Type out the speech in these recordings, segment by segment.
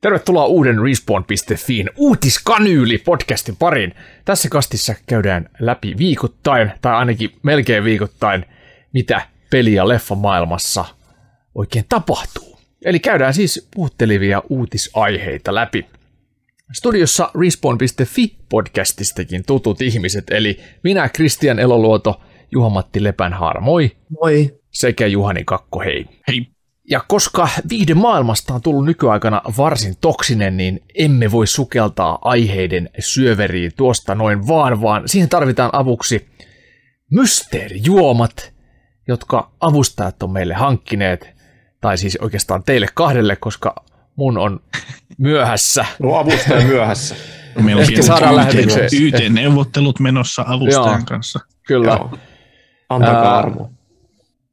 Tervetuloa uuden Respawn.fiin uutiskanyyli-podcastin pariin. Tässä kastissa käydään läpi viikoittain, tai ainakin melkein viikoittain, mitä peli- ja leffamaailmassa oikein tapahtuu. Eli käydään siis puhuttelivia uutisaiheita läpi. Studiossa Respawn.fi podcastistakin tutut ihmiset, eli minä Kristian Eloluoto, Juha-Matti Lepänhaara, moi. Moi. Sekä Juhani Kakko, hei. Hei. Ja koska viihde maailmasta on tullut nykyaikana varsin toksinen, niin emme voi sukeltaa aiheiden syöveriin tuosta noin vaan, vaan siihen tarvitaan avuksi mysteerijuomat, jotka avustajat on meille hankkineet, tai siis oikeastaan teille kahdelle, koska mun on myöhässä. No avustaja myöhässä. Meillä on Ehkä saadaan lähetykseen. YT-neuvottelut menossa avustajan Joo. kanssa. Kyllä. Joo. Antakaa armo.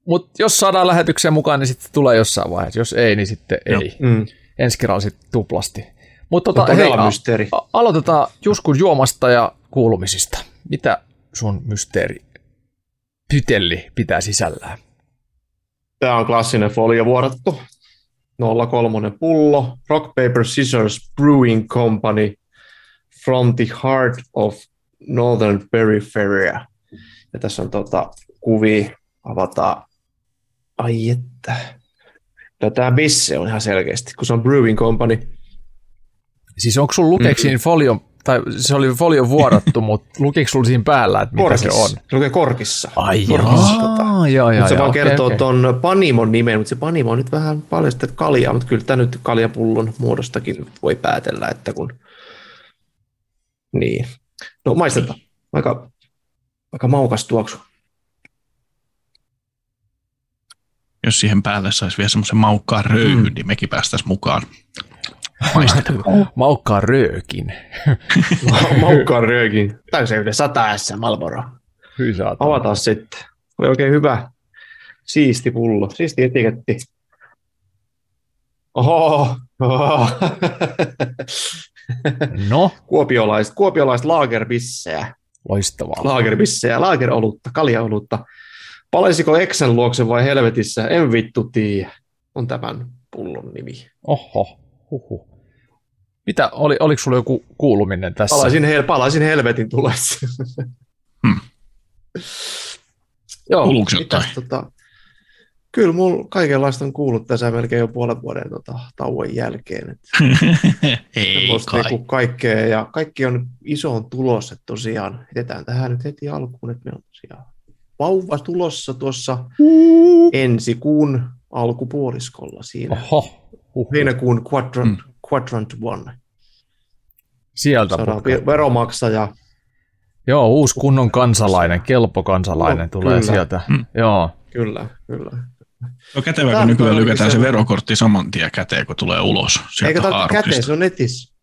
Mutta jos saadaan lähetykseen mukaan, niin sitten tulee jossain vaiheessa. Jos ei, niin sitten Joo. ei. Mm. Ensi kerralla sitten tuplasti. Mutta tota, hei, mysteeri. a- aloitetaan Juskun juomasta ja kuulumisista. Mitä sun mysteeri pytelli pitää sisällään? Tämä on klassinen foliovuorattu. 03 pullo. Rock, Paper, Scissors Brewing Company from the heart of Northern Peripheria. Ja tässä on tota, kuvia, avataan. Ai että. No, tämä bisse on ihan selkeästi, kun se on Brewing Company. Siis onko sun lukeeko siinä folio, tai se oli folio vuorattu, mutta lukeeko sulla siinä päällä, että mitä Korkissa. se on? Se lukee korkissa. Ai Korkissa, jaa, tota. joo, joo, Mutta se vaan okei, kertoo okei. tuon Panimon nimen, mutta se Panimo on nyt vähän paljastettu kaljaa, mutta kyllä tämä nyt kaljapullon muodostakin voi päätellä, että kun... Niin. No maistetaan. Aika, aika maukas tuoksu. Jos siihen päälle saisi vielä semmoisen maukkaan röyhyn, Mm. niin mekin päästäisiin mukaan. Maistetaan. Maukkaa röökin. Maukkaan röökin. Täyseyden 100 S Malboro. Hyi. Avataan sitten. Oli oikein hyvä. Siisti pullo. Siisti etiketti. Oho. Oho. No, Kuopiolaiset, kuopiolaiset laagerbissejä. loistavaa. laagerbissejä, laagerolutta, kaljaolutta. Palaisiko Exen luokse vai helvetissä? En vittu tiedä. On tämän pullon nimi. Oho, huhu. Mitä, oli, oliko sulla joku kuuluminen tässä? Palaisin, hel- palaisin helvetin tulessa. Hmm. Joo, Kuuluuko mitäs jotain? Tota, kyllä mulla kaikenlaista on kuullut tässä melkein jo puolen vuoden tota, tauon jälkeen. Et Ei kai. niinku kaikkea, ja kaikki on isoon tulossa, että tosiaan jätetään tähän nyt heti alkuun, että meillä on tosiaan vauva tulossa tuossa ensi kuun alkupuoliskolla siinä. Oho, huhu. Heinäkuun Quadrant, Mm. Quadrant One. Sieltä Saadaan veromaksaja. Joo, uusi kunnon kansalainen, kelpo kansalainen No, tulee kyllä. sieltä. Mm. Joo, Kyllä, kyllä. On kätevä, kun nykyään lykätään se verokortti saman tien käteen, kun tulee ulos sieltä tarvitse käteen, haarukista. se on netissä.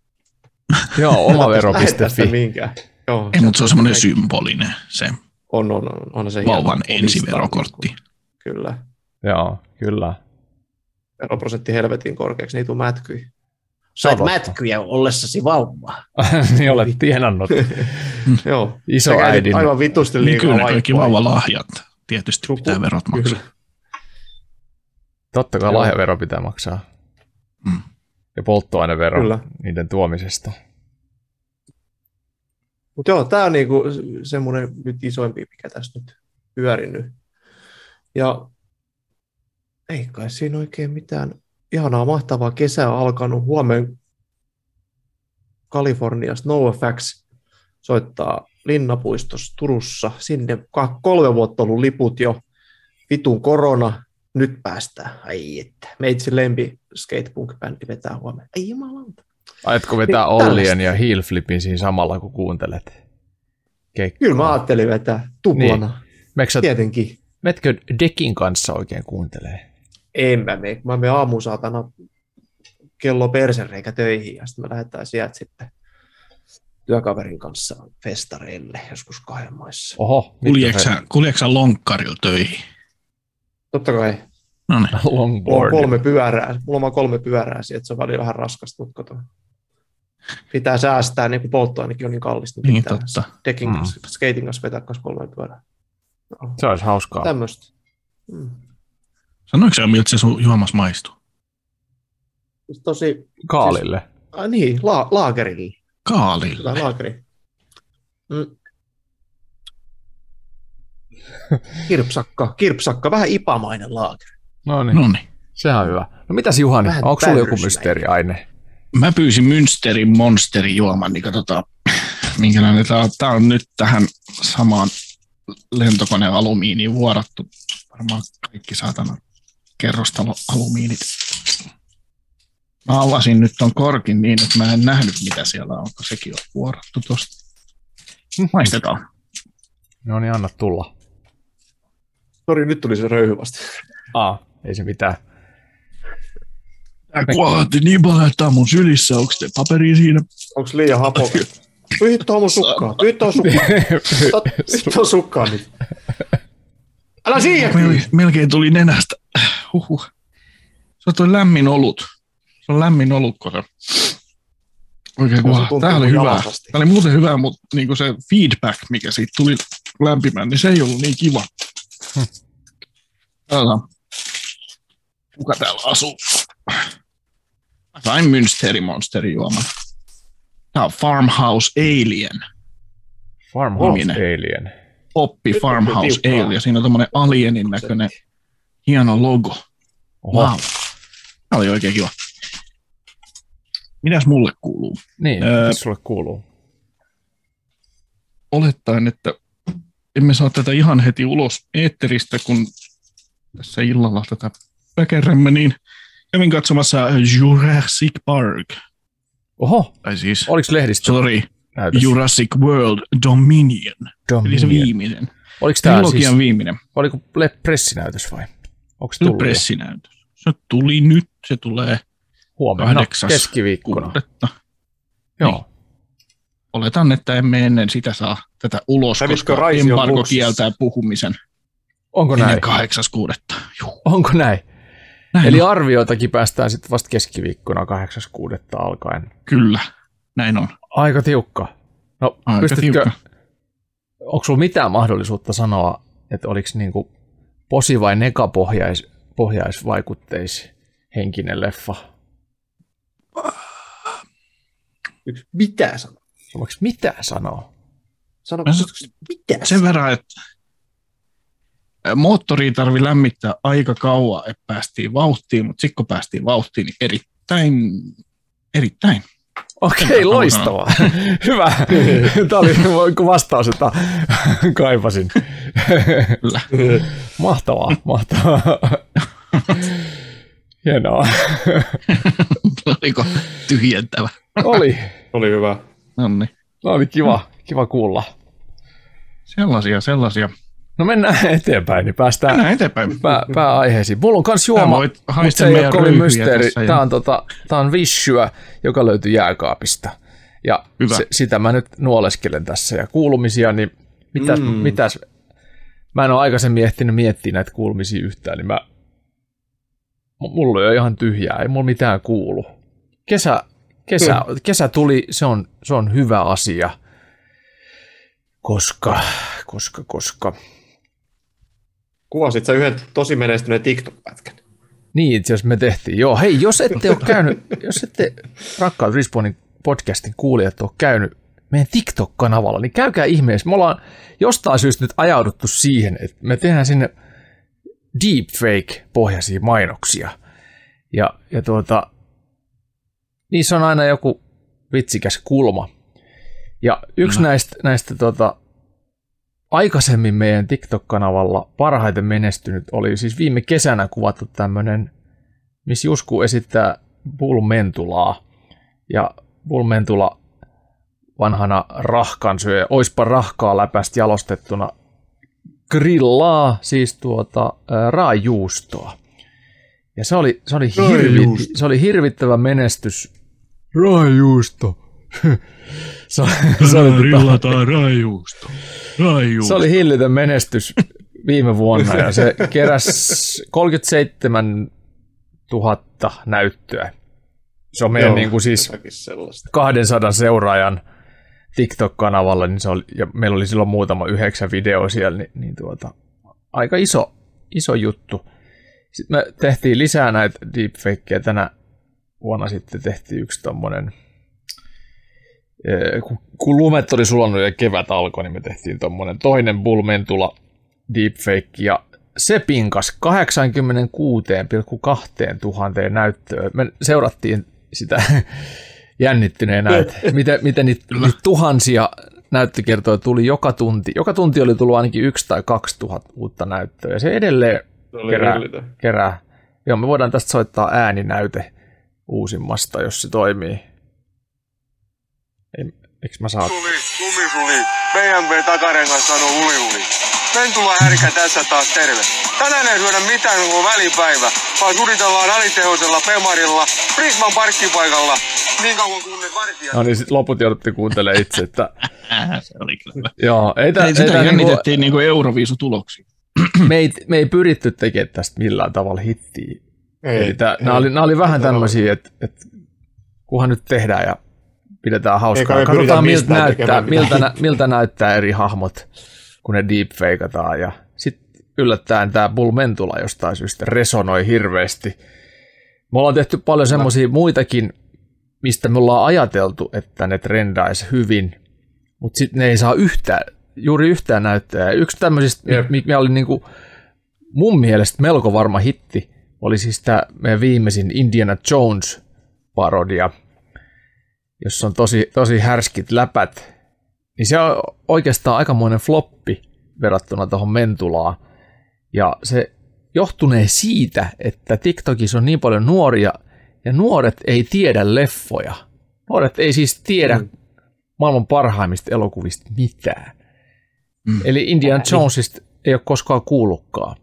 joo oma Lähettää sitä vero.fi. mihinkään. Joo, Ei, mutta se on semmoinen symbolinen, se On, on, on. on se vauvan ensiverokortti. niin Kyllä. Joo, kyllä. Veroprosentti helvetin korkeaksi, niitä on mätkyi. Sait mätkyjä ollessasi vauva. niin olet tienannut Joo. iso äidin. Aivan vitusti Niin liikaa kyllä ne kaikki vauvalahjat. Tietysti Suku- pitää verot maksaa. Kyllä. Totta kai Joo. lahjavero pitää maksaa. Mm. Ja polttoainevero Kyllä. niiden tuomisesta. Mutta joo, tämä on niinku semmoinen nyt isoimpi, mikä tässä nyt pyörinyt. Ja ei kai siinä oikein mitään ihanaa mahtavaa kesää alkanut. Huomenna Kaliforniasta NoFX soittaa Linnapuistossa Turussa. Sinne kolme vuotta ollut liput jo. Vitun korona. Nyt päästään. Ai että. Meitsi lempi skatepunk-bändi vetää huomenna. Ei jumalauta. Aiotko vetää Niin, Ollien ja Heelflipin siinä samalla, kun kuuntelet keikkaa? Kyllä mä ajattelin vetää tuplana. Niin. Tietenkin. Metkö Dekin kanssa oikein kuuntelee? En mä mene. Mä menen aamu saatana kello persereikä töihin ja sitten me lähdetään sieltä sitten työkaverin kanssa festareille joskus kahden maissa. Oho, Kuljeeko sä- kuljeeko sä lonkkarilla töihin? Totta kai. No niin. Mulla on Longboard. kolme pyörää. Mulla on kolme pyörää että se on välillä vähän raskasta, mutta kato. Pitää säästää, niin kuin polttoainekin on niin kallista. Niin Niin pitää totta. Dekin Mm. kanssa, skating kanssa vetää kanssa kolme pyörää. Se olisi hauskaa. Tämmöistä. Mm. Sanoiko se, miltä se sun juomas maistuu? tosi... Kaalille. Siis, ah, niin, la, laagerille. Kaalille. Hyvä laageri. Mm. Kirpsakka, kirpsakka, vähän ipamainen laageri. No niin, No niin. sehän on hyvä. No mitäs Juhani, Vähän onko sulla joku mysteeriaine? Mä pyysin Münsterin Monsterin juoman, niin katsotaan, minkälainen tämä on. Tämä on nyt tähän samaan lentokoneen alumiiniin vuorattu. Varmaan kaikki saatana kerrostalo alumiinit. Mä avasin nyt ton korkin niin, että mä en nähnyt, mitä siellä on. Onko sekin on vuorattu tosta? Maistetaan. No niin, anna tulla. Sori, nyt tuli se röyhy vasta. Aa, ei se mitään. Tää kuohatti niin paljon, että tää on mun sylissä. Onko te paperi siinä? Onks liian hapo? Pyhi tuohon mun sukkaan. Pyhi tuohon sukkaan. Pyhi tuohon sukkaan nyt. Älä siihen! Mel- melkein tuli nenästä. Huhhuh. Se on toi lämmin olut. Se on lämmin olut, kun se Oikein kuva. Tämä oli mun hyvä. Tämä oli muuten hyvä, mutta niin se feedback, mikä siitä tuli lämpimään, niin se ei ollut niin kiva. Katsotaan. Kuka täällä asuu? Sain Münsteri Monsteri juoman. Tämä on Farmhouse Alien. Farmhouse Niminen. Alien. On Farmhouse. Alien. Siinä on tommonen alienin näköinen hieno logo. Oho, Wow. Tämä oli oikein kiva. Mitäs mulle kuuluu? niin, Öö, mitä sulle kuuluu? Olettaen, että emme saa tätä ihan heti ulos eetteristä, kun tässä illalla tätä väkerrämme, niin kävin katsomassa Jurassic Park. Oho, Tai siis, oliko lehdistö sorry, näytös? Jurassic World Dominion. Eli se Dominion. viimeinen. Oliko tämä Trilogian siis, viimeinen. oliko le- pressinäytös vai? Onko se tullut pressinäytös. Se tuli nyt, se tulee huomenna, kahdeksas keskiviikkona? kuudetta. Joo. Oletan, että emme ennen sitä saa tätä ulos, Kävitkö koska embargo kieltää puhumisen Onko näin? kahdeksas kuudetta. Juh, Onko näin? Näin Eli on. arvioitakin päästään sitten vasta keskiviikkona 8.6. alkaen. Kyllä, näin on. Aika tiukka. No, Aika pystytkö, tiukka. onko sulla mitään mahdollisuutta sanoa, että oliko niinku posi- vai negapohjais, pohjaisvaikutteis henkinen leffa? Yksi, mitä sano? Voiko mitään sanoa? Sano, Mä s- mitä Sen verran, että moottoria tarvi lämmittää aika kauan, että päästiin vauhtiin, mutta sitten kun päästiin vauhtiin, niin erittäin, erittäin. Okei, Enpä loistavaa. Hyvä. Tämä oli vastaus, jota kaipasin. Kyllä. Mahtavaa, mahtavaa. Hienoa. Oliko tyhjentävä? Oli. Oli hyvä. No niin. No oli kiva, kiva kuulla. Sellaisia, sellaisia. No mennään eteenpäin, niin päästään Mennään eteenpäin. pää, pääaiheisiin. Mulla on kans juoma, mutta se ei ole kovin mysteeri. ja- Tämä on, tota, tää on vissyä, joka löytyy jääkaapista. Ja Hyvä. se, sitä mä nyt nuoleskelen tässä. Ja kuulumisia, niin mitäs, mm. Mm. mitäs mä en ole aikaisemmin ehtinyt miettiä näitä kuulumisia yhtään, niin mä, mulla on jo ihan tyhjää, ei mulla mitään kuulu. Kesä, kesä, kesä tuli, se on, se on hyvä asia, koska, koska, koska, Kuvasit sä yhden tosi menestyneen TikTok-pätkän. Niin, itse asiassa me tehtiin. Joo, hei, jos ette ole käynyt, jos ette rakkaat Respawnin podcastin kuulijat ole käynyt meidän TikTok-kanavalla, niin käykää ihmeessä. Me ollaan jostain syystä nyt ajauduttu siihen, että me tehdään sinne deepfake-pohjaisia mainoksia. Ja, ja tuota, niissä on aina joku vitsikäs kulma. Ja yksi Kyllä. näistä, näistä tuota, aikaisemmin meidän TikTok-kanavalla parhaiten menestynyt oli siis viime kesänä kuvattu tämmöinen, missä Jusku esittää Bulmentulaa. Ja Bulmentula vanhana rahkansyöjä, oispa rahkaa läpästä jalostettuna, grillaa siis tuota ää, raajuustoa. Ja se oli, se oli, hirvi, se oli hirvittävä menestys. Raajuusto. Se, oli- se, oli, tota. Rajuusto. se oli hillitön menestys viime vuonna ja se keräsi 37 000 näyttöä. Se on meidän Joo, niin kuin siis jotakin sellaista. 200 seuraajan TikTok-kanavalla, niin se oli, ja meillä oli silloin muutama yhdeksän video siellä, niin, niin tuota, aika iso, iso juttu. Sitten me tehtiin lisää näitä deepfakeja tänä vuonna sitten tehtiin yksi tommonen, kun, lumet oli sulannut ja kevät alkoi, niin me tehtiin tommonen toinen Bull Mentula deepfake, ja se pinkas 86,2 tuhanteen näyttöön. Me seurattiin sitä jännittyneenä, että miten, miten niitä, niitä tuhansia näyttökertoja tuli joka tunti. Joka tunti oli tullut ainakin yksi tai kaksi tuhat uutta näyttöä, ja se edelleen Se kerää, kerää. Joo, me voidaan tästä soittaa ääninäyte uusimmasta, jos se toimii. Ei, eikö mä saa? Suli, lumisuli, BMW takarengas sanoo uli uli. Pentula härkä tässä taas terve. Tänään ei syödä mitään koko välipäivä, vaan suritellaan alitehoisella Pemarilla Prisman parkkipaikalla niin kauan kunnes vartija... No niin, sit loput joudutte kuuntelemaan itse, että se oli kyllä. joo, ei, tä, Ei, ei sitä tää niinku, jännitettiin niinku Euroviisutuloksia. me, ei, me ei pyritty tekemään tästä millään tavalla hittiä. Ei, Eli tää, ei. nämä, oli, nämä oli vähän Ei tämmöisiä, että, että kunhan nyt tehdään ja pidetään hauskaa. Eikä Katsotaan miltä näyttää, miltä, nä, miltä näyttää eri hahmot, kun ne deepfakeataan. Ja sitten yllättäen tämä Bull Mentula jostain syystä resonoi hirveästi. Me ollaan tehty paljon semmoisia muitakin, mistä me ollaan ajateltu, että ne trendaisi hyvin, mutta sitten ne ei saa yhtään, juuri yhtään näyttöä. Ja yksi tämmöisistä, Jep. mikä oli niinku mun mielestä melko varma hitti, oli siis tämä meidän viimeisin Indiana Jones-parodia, jossa on tosi, tosi härskit läpät. Niin se on oikeastaan aikamoinen floppi verrattuna tuohon Mentulaan. Ja se johtunee siitä, että TikTokissa on niin paljon nuoria, ja nuoret ei tiedä leffoja. Nuoret ei siis tiedä mm. maailman parhaimmista elokuvista mitään. Mm. Eli Indiana Jonesista ei ole koskaan kuullutkaan.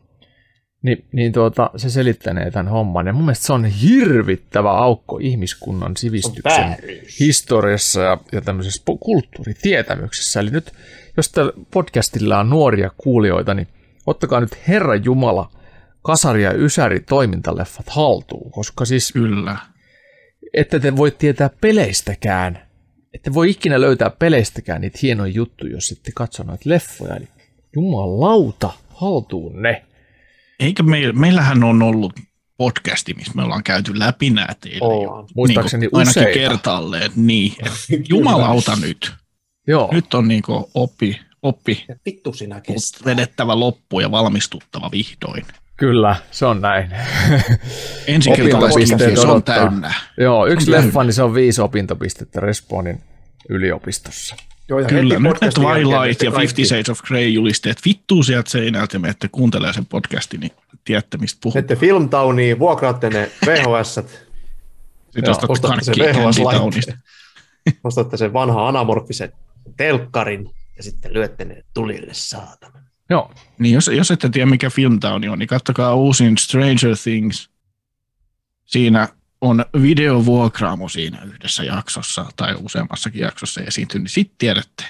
Ni, niin tuota, se selittänee tämän homman. Ja mun mielestä se on hirvittävä aukko ihmiskunnan sivistyksen historiassa ja, ja tämmöisessä kulttuuritietämyksessä. Eli nyt, jos tällä podcastilla on nuoria kuulijoita, niin ottakaa nyt Herra Jumala kasari ja ysäri toimintaleffat haltuun, koska siis Kyllä. ette te voi tietää peleistäkään, ette voi ikinä löytää peleistäkään niitä hienoja juttuja, jos ette katso noita leffoja. Eli jumalauta, haltuun ne. Eikä me, meillähän on ollut podcasti, missä me ollaan käyty läpi nämä teille jo. Ollaan. Muistaakseni Niin ainakin useita. kertaalleen. Niin. Jumalauta nyt. Joo, Nyt on niin oppi, oppi Ja vittu sinä kestää. vedettävä loppu ja valmistuttava vihdoin. kyllä, se on näin. Ensikertalaisesti Opintopisteet se on odottaa. täynnä. Joo, yksi leffa, niin se on viisi opintopistettä Respawnin yliopistossa. Joo, ja Kyllä, nyt podcastin Twilight ja Fifty Shades of Grey julisteet vittuu sieltä seinältä ja menette kuuntelemaan sen podcastin, niin tiedätte mistä puhuu. Menette Filmtowniin, vuokraatte ne VHS, Sitten ostatte ostatte sen. VHS-laitteen, ostatte sen vanhan anamorfisen telkkarin ja sitten lyötte ne tulille saatana. Joo, Niin jos, jos ette tiedä mikä Filmtown on, niin kattokaa uusin Stranger Things. Siinä on videovuokraamo siinä yhdessä jaksossa tai useammassakin jaksossa esiintynyt, niin sitten tiedätte.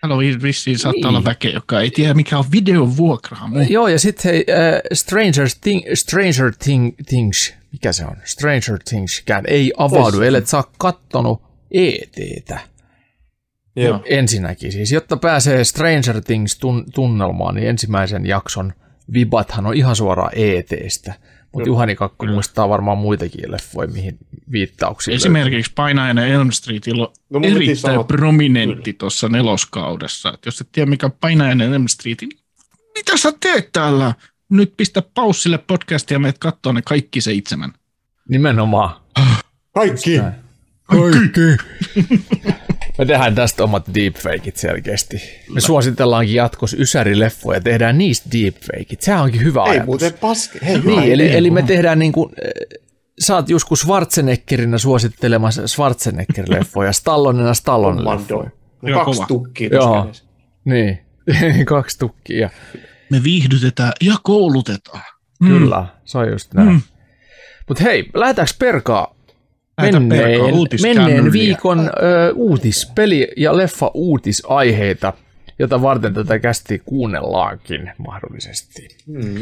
Täällä on vissiin saattaa Niin. olla väkeä, joka ei tiedä mikä on videovuokraamo. Joo ja sitten hei, äh, Stranger, Thing, Stranger Thing, Things, mikä se on? Stranger Thingskään ei avaudu, ellei sä ole kattonut ETtä. Jep. Joo. Ensinnäkin siis, jotta pääsee Stranger Things tun- tunnelmaan, niin ensimmäisen jakson vibathan on ihan suoraan ETstä. Mutta Juhani Kakku muistaa varmaan muitakin leffoja, mihin viittauksia Esimerkiksi Painajainen Elm Streetillä on No erittäin sanoa- prominentti tuossa neloskaudessa. Et jos et tiedä mikä on Painajainen Elm Street, niin mitä sä teet täällä? Nyt pistä paussille podcastia ja meet kattoo ne kaikki seitsemän. Nimenomaan. Kaikki. Näin. Kaikki. Me tehdään tästä omat deepfakeit selkeästi. Me suositellaankin jatkossa Ysäri-leffoja ja tehdään niistä deepfakeit. Sehän onkin hyvä Ei ajatus. muuten paske. Hei, Niin, hyvä eli, idea. eli me tehdään niin kuin, äh, sä oot joskus Schwarzeneggerinä suosittelemassa Schwarzenegger-leffoja, Stallonena Stallone-leffoja. No, Joo, kaksi kova. tukkia Joo. Niin, kaksi tukkia. Me viihdytetään ja koulutetaan. Kyllä, se on just näin. Mm. Mutta hei, lähdetäänkö perkaa menneen, menneen viikon ö, uutis, peli- ja leffa-uutisaiheita, jota varten tätä kästi kuunnellaankin mahdollisesti.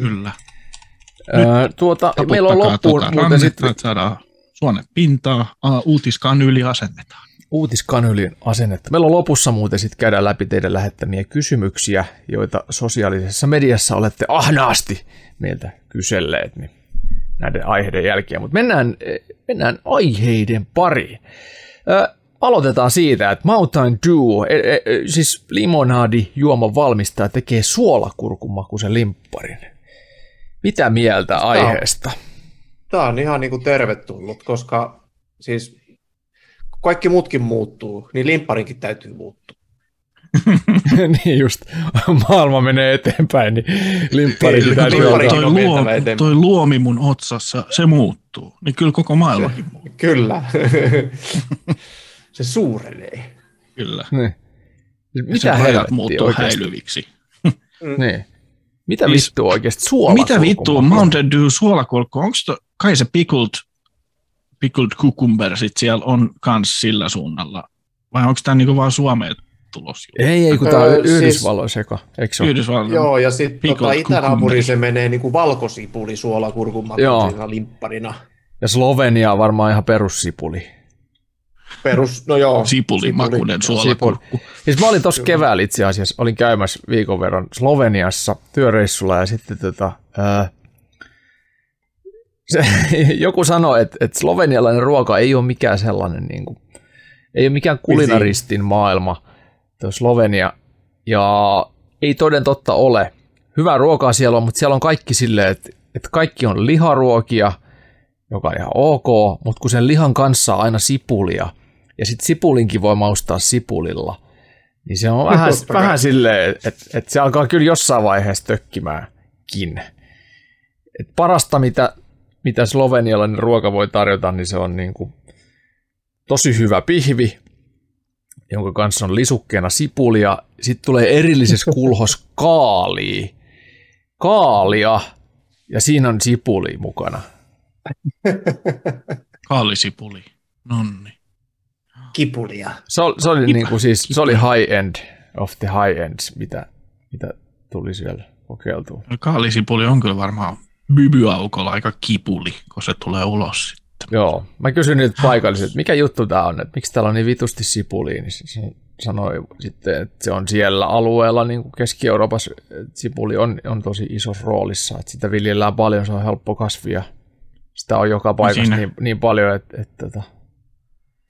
Kyllä. Ö, tuota, meillä on loppuun tota muuten sitten saadaan suonet pintaa, a, uutiskaan yli asennetaan. uutiskanylin asennetta. Meillä on lopussa muuten sitten käydään läpi teidän lähettämiä kysymyksiä, joita sosiaalisessa mediassa olette ahnaasti meiltä kyselleet. Niin näiden aiheiden jälkeen, mutta mennään, mennään aiheiden pariin. Ö, aloitetaan siitä, että Mountain Dew, e, e, siis limonadi juoman valmistaja tekee suolakurkumakuisen limpparin. Mitä mieltä aiheesta? Tämä on ihan niin kuin tervetullut, koska siis kaikki muutkin muuttuu, niin limpparinkin täytyy muuttua. niin just, maailma menee eteenpäin, niin limpparikin Niin, täytyy toi, on luo, toi luomi mun otsassa, se muuttuu. Niin kyllä koko maailmakin muuttuu. Kyllä. se suurenee. Kyllä. Niin. Mitä Mitä rajat muuttuu oikeasti? häilyviksi. Niin. Mitä Siis- vittua oikeasti? Suola Mitä vittua, Mountain Dew suolakurkku, onko to, kai se pickled, pickled cucumber sit siellä on kans sillä suunnalla? Vai onko tämä niinku vaan Suomeen tulos? Ei, ei, kun tää on Öö, siis- Yhdysvalloissa eka. Eikö se ole? Yhdysvalloilla. Joo, ja sitten tota, itänaapuriin cucumber. se menee niin kuin valkosipuli suolakurkumakuisena limpparina. Ja Slovenia on varmaan ihan perussipuli. Perus, no joo. Sipuli. suolakurkku. Siis mä olin tuossa keväällä itse asiassa, olin käymässä viikon verran Sloveniassa työreissulla ja sitten tota, ää, se, joku sanoi, että, että slovenialainen ruoka ei ole mikään sellainen, niin kuin, ei ole mikään kulinaristin maailma, tuo Slovenia, ja ei toden totta ole. Hyvää ruokaa siellä on, mutta siellä on kaikki silleen, että, että kaikki on liharuokia, joka on ihan ok, mutta kun sen lihan kanssa on aina sipulia, ja sitten sipulinkin voi maustaa sipulilla, niin se on vähän, vähän silleen, että, että se alkaa kyllä jossain vaiheessa tökkimäänkin. Et parasta, mitä, mitä slovenialainen ruoka voi tarjota, niin se on niin kuin tosi hyvä pihvi, jonka kanssa on lisukkeena sipulia. Sitten tulee erillisessä kulhos kaalia. Kaalia. Ja siinä on sipuli mukana. Kaalisipuli. Nonni. Kipulia. Se oli, se oli, niin kuin siis, se oli high end of the high ends, mitä, mitä tuli siellä kokeiltua. Kaalisipuli on kyllä varmaan bybyaukolla aika kipuli, kun se tulee ulos sitten. Joo, mä kysyin niiltä paikallisilta, että mikä juttu tää on, että miksi täällä on niin vitusti sipulia, niin se sanoi sitten, että se on siellä alueella, niin kuin Keski-Euroopassa, että sipuli on, on tosi isossa roolissa, että sitä viljellään paljon, se on helppo kasvia. Sitä on joka paikassa siinä- niin, niin paljon, että, että, että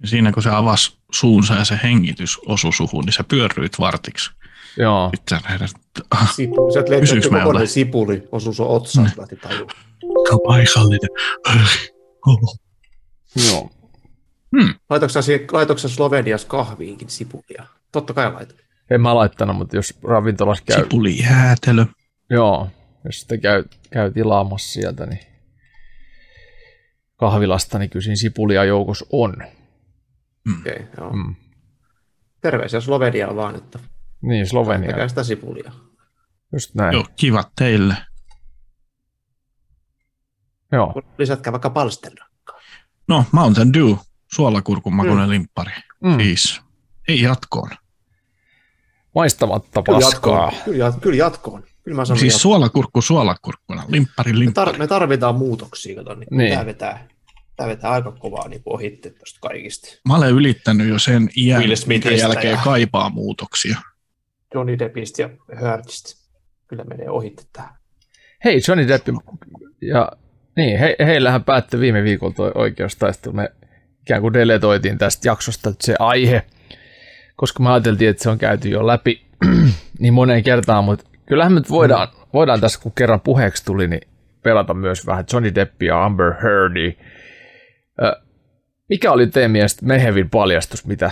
Ja siinä kun se avasi suunsa ja se hengitys osui suhun, niin sä pyörryit vartiksi. joo. Sitten sä lähdet, ah, Sipu, kokonainen jollain? sipuli, osuu sun otsaan, mm. lähti tajua. aika paikallinen. joo. Laitoiko sä Sloveniassa kahviinkin sipulia? Totta kai laitan. En mä laittanut, mutta jos ravintolassa käy, Sipuli jäätelö. joo, jos sitä käy, käy tilaamassa sieltä, niin kahvilasta, niin kyllä siinä sipulia joukossa on. Okei, okay, joo. Mm. Terveisiä Sloveniaan vaan, että Niin, Slovenia, tekää sitä sipulia. just näin. Joo, kivat teille. Joo. Lisätkää vaikka palsterna. No, Mountain Dew, suolakurkun makuinen mm. limppari. Mm. Siis, ei jatkoon. Maistamatta Kyllä paskaa. jatkoon. Kyllä, jat- kyllä jatkoon. Kyllä mä sanon Siis jatkoon. suolakurkku suolakurkkuna, limppari me, limppari. tar- me tarvitaan muutoksia, kato, niin, Niin. Tämä, vetää, tämä vetää aika kovaa niin ohitte tuosta kaikista. Mä olen ylittänyt jo sen iän, minkä jälkeen ja- kaipaa muutoksia. Johnny Deppistä ja Hurtista. Kyllä menee ohitte tähän. Hei, Johnny Depp ja niin, he, heillähän päättyi viime viikolla tuo oikeustaistelu. Me ikään kuin deletoitiin tästä jaksosta se aihe, koska me ajateltiin, että se on käyty jo läpi niin moneen kertaan, mutta kyllähän nyt voidaan, voidaan tässä, kun kerran puheeksi tuli, niin pelata myös vähän Johnny Deppia ja Amber Heardia. Mikä oli teidän mielestä mehevin paljastus, mitä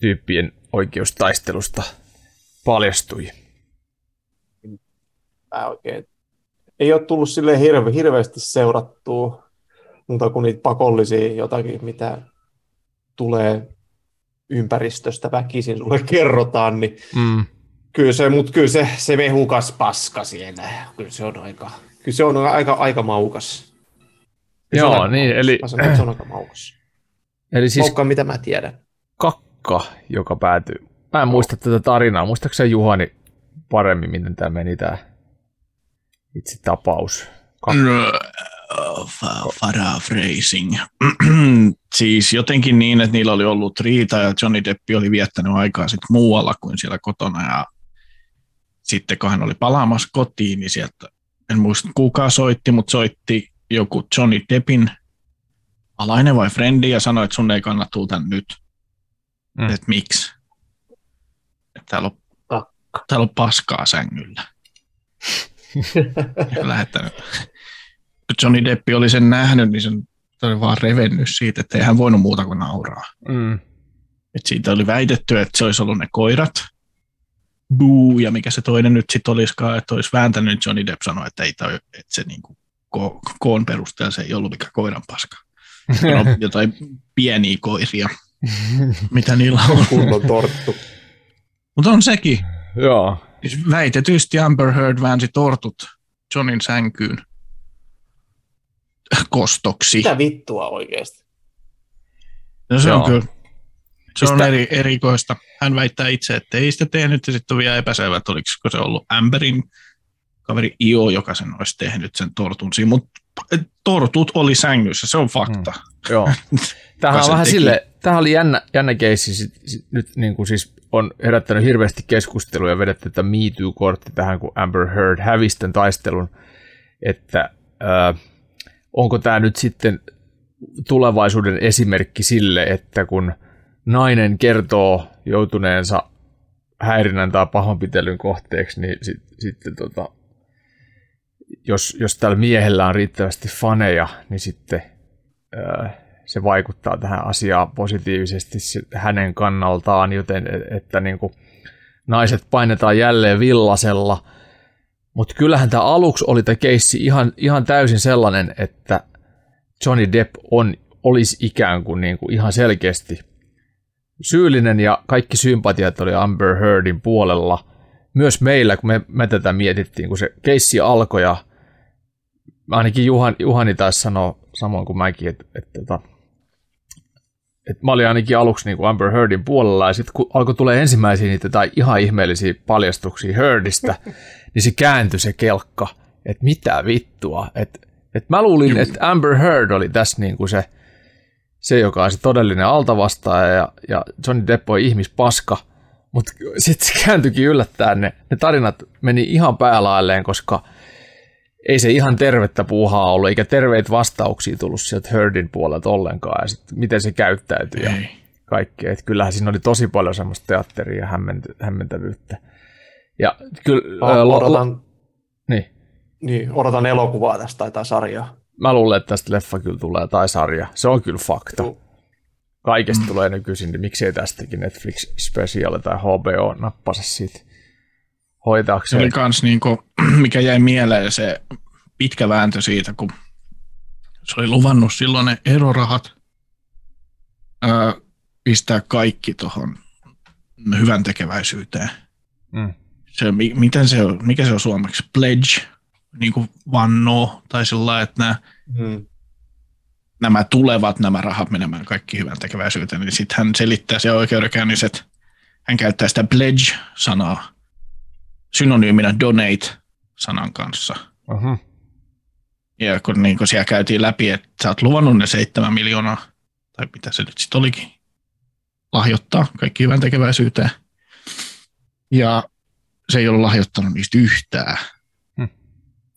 tyyppien oikeustaistelusta paljastui? Mä oikein. Ei ole tullut sille hirve, hirveästi seurattua muuta kuin niitä pakollisia jotakin, mitä tulee ympäristöstä väkisin sulle kerrotaan, niin Mm. kyllä se, mutta kyllä se, se mehukas paska siellä, kyllä se on aika, kyllä se on aika, aika maukas. Kyllä on Joo, aika niin, maukas. eli, Mä sanon, että se on aika maukas. eli siis Siis... mitä mä tiedän. kakka, joka päätyy. Mä en muista tätä tarinaa. Muistaaksä Juhani paremmin, miten tämä meni tämä itse tapaus? Paraphrasing. siis jotenkin niin, että niillä oli ollut riita ja Johnny Depp oli viettänyt aikaa sit muualla kuin siellä kotona ja sitten kun hän oli palaamassa kotiin, niin sieltä en muista kuka soitti, mutta soitti joku Johnny Deppin alainen vai frendi ja sanoi, että sun ei kannata tulla nyt. Mm. Että miksi? Että täällä on, täällä on paskaa sängyllä. lähettänyt. Johnny Deppi oli sen nähnyt, niin sen oli vaan revennyt siitä, että ei hän voinut muuta kuin nauraa. Mm. Et siitä oli väitetty, että se olisi ollut ne koirat. Buu, ja mikä se toinen nyt sitten olisikaan, että olisi vääntänyt Johnny Depp sanoi, että, ei toi, että se niinku ko- koon perusteella se ei ollut mikä koiran paska. No, jotain pieniä koiria, mitä niillä on. Kunnon torttu. Mutta on sekin. Joo. Siis väitetysti Amber Heard väänsi tortut Johnin sänkyyn kostoksi. Mitä vittua oikeesti? No se Joo. on kyllä. Se on Mistä- eri, erikoista. Hän väittää itse, että ei sitä tehnyt, ja sitten on vielä epäselvä, että oliko se ollut Amberin kaveri Io, joka sen olisi tehnyt sen tortun siinä, mutta tortut oli sängyssä, se on fakta. Joo. Tämähän on vähän teki. sille, tämähän oli jännä, jännä keissi, sit, sit, nyt niin kuin siis on herättänyt hirveästi keskustelua ja vedetty tätä Me Too-kortti tähän, kun Amber Heard hävisi tämän taistelun, että äh, onko tämä nyt sitten tulevaisuuden esimerkki sille, että kun nainen kertoo joutuneensa häirinnän tai pahoinpitelyn kohteeksi, niin sit, sitten tota, jos, jos tällä miehellä on riittävästi faneja, niin sitten ää, se vaikuttaa tähän asiaan positiivisesti se- hänen kannaltaan, joten e- että niin kuin, naiset painetaan jälleen villasella. Mutta kyllähän tämä aluksi oli tämä keissi ihan, ihan täysin sellainen, että Johnny Depp on, olisi ikään kuin, niin kuin ihan selkeästi syyllinen ja kaikki sympatiat oli Amber Heardin puolella. Myös meillä, kun me, me tätä mietittiin, kun se keissi alkoi ja ainakin Juhan, Juhani taisi sanoa samoin kuin mäkin, että, että, että, että mä olin ainakin aluksi niin kuin Amber Heardin puolella ja sitten kun alkoi tulee ensimmäisiä niitä tai ihan ihmeellisiä paljastuksia Heardista, niin se kääntyi se kelkka, että mitä vittua, että, että mä luulin, että Amber Heard oli tässä niin kuin se, se, joka on se todellinen altavastaaja ja, ja Johnny Depp on ihmispaska, mutta sitten se kääntyikin yllättäen, ne, ne tarinat meni ihan päälailleen, koska ei se ihan tervettä puuhaa ollut, eikä terveitä vastauksia tullut sieltä Heardin puolelta ollenkaan, ja sit miten se käyttäytyi ja Ei. kaikkea. Et kyllähän siinä oli tosi paljon semmoista teatteria ja hämmentä- hämmentävyyttä. Ja kyllä, ää, lo- lo- odotan, niin, niin, odotan elokuvaa tästä tai tai sarjaa. mä luulen, että tästä leffa kyllä tulee, tai sarja. Se on kyllä fakta. Joo. Kaikesta tulee nykyisin, niin miksei tästäkin Netflix Special tai HBO nappasa siitä Se hoitaakseen. oli kans niinku, mikä jäi mieleen se pitkä vääntö siitä, kun se oli luvannut silloin ne erorahat ää, pistää kaikki tuohon hyvän tekeväisyyteen. Mm. Se, mi- miten se on, mikä se on suomeksi? Pledge, niin kuin vannoo, tai sillä että nämä, Hmm. nämä tulevat nämä rahat menemään kaikki hyvän tekeväisyyteen, niin sitten hän selittää se oikeudenkäynnissä, että hän käyttää sitä pledge-sanaa synonyyminä donate-sanan kanssa. Uh-huh. Ja kun, niin kun siellä käytiin läpi, että sä oot luvannut ne 7 miljoonaa, tai mitä se nyt sitten olikin, lahjoittaa kaikki hyvän tekeväisyyteen. Ja se ei ollut lahjoittanut niistä yhtään Hmm.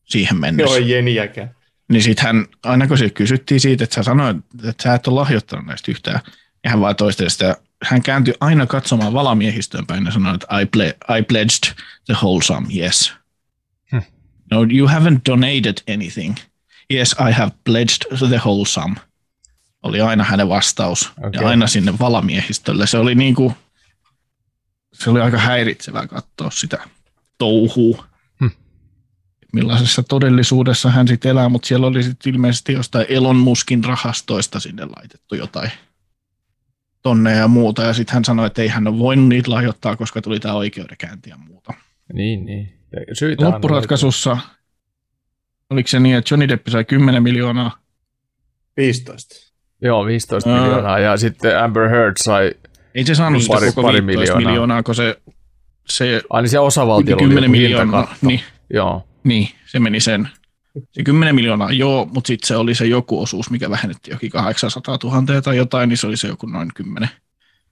siihen mennessä. Joo, ei jeniäkään. Niin sitten hän, aina kun se kysyttiin siitä, että sä sanoit, että sä et ole lahjoittanut näistä yhtään, ja hän vaan toisteli sitä, hän kääntyi aina katsomaan valamiehistöön päin ja sanoi, että I, ple- I pledged the whole sum, yes. Hmm. No, you haven't donated anything. Yes, I have pledged the whole sum. Oli aina hänen vastaus. Okei. Ja aina sinne valamiehistölle. Se oli niinku, se oli aika häiritsevää katsoa sitä touhua. Hmm. Millaisessa todellisuudessa hän sitten elää, mutta siellä oli sitten ilmeisesti jostain Elon Muskin rahastoista sinne laitettu jotain tonne ja muuta. Ja sitten hän sanoi, että ei hän ole voinut niitä lahjoittaa, koska tuli tämä oikeudenkäynti ja muuta. Niin, niin. Syitä on Loppuratkaisussa, oliko se niin, että Johnny Depp sai 10 miljoonaa, 15. Joo, 15 Ää. miljoonaa. Ja sitten Amber Heard sai, ei se saanut sitä Pari- koko pari 15 miljoonaa. miljoonaa. kun se, se aina siellä osavaltiolla oli 10 joku miljoonaa, niin, Joo, niin, se meni sen. Se 10 miljoonaa, joo, mutta sitten se oli se joku osuus, mikä vähennettiin jokin 800 000 tai jotain, niin se oli se joku noin 10,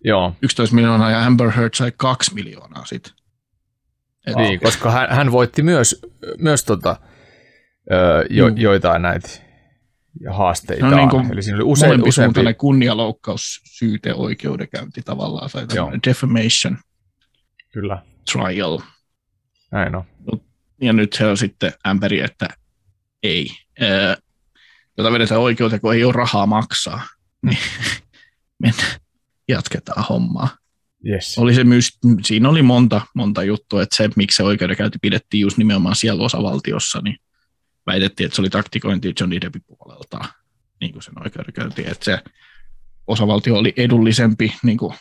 joo. 11 miljoonaa ja Amber Heard sai 2 miljoonaa sitten. Niin, koska hän, hän voitti myös, myös tota, öö, jo, mm. joitain näitä haasteita. No niin kuin Eli siinä oli use, useampi... useampi... kunnialoukkaus, syyte, oikeudenkäynti tavallaan, tai defamation Kyllä. trial. Näin on. Ja nyt se on sitten ämpäri, että ei. Öö, jota vedetään oikeuteen, kun ei ole rahaa maksaa, niin mennään, jatketaan hommaa. Yes. Oli se myös, siinä oli monta, monta juttua, että se, miksi se oikeudenkäynti pidettiin just nimenomaan siellä osavaltiossa, niin väitettiin, että se oli taktikointi Johnny Deppin puolelta, niin kuin sen oikeudenkäynti, että se osavaltio oli edullisempi, niin kuin,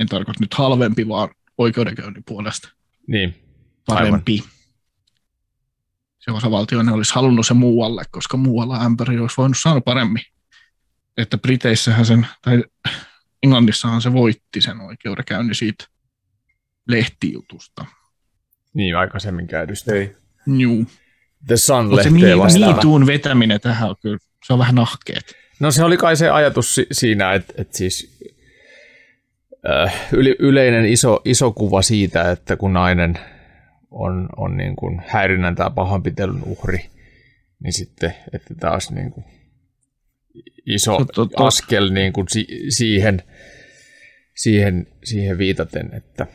en tarkoita nyt halvempi, vaan oikeudenkäynnin puolesta Niin. parempi. Aivan. Se osavaltio ne olisi halunnut se muualle, koska muualla ämpäri olisi voinut saada paremmin. Että Briteissähän sen, tai Englannissahan se voitti sen oikeudenkäynnin siitä lehtijutusta. Niin, aikaisemmin käydystä. Ei. Juu. The Sun Mutta se. Toon vetäminen tähän on kyllä, se on vähän nahkeet. No se oli kai se ajatus si- siinä, että, että siis äh, yle- yleinen iso, iso kuva siitä, että kun nainen on, on niin kuin häirinnän tai pahoinpitelyn uhri, niin sitten, että taas niin kuin iso To- to- to- askel niin kuin si- siihen, siihen, siihen viitaten, että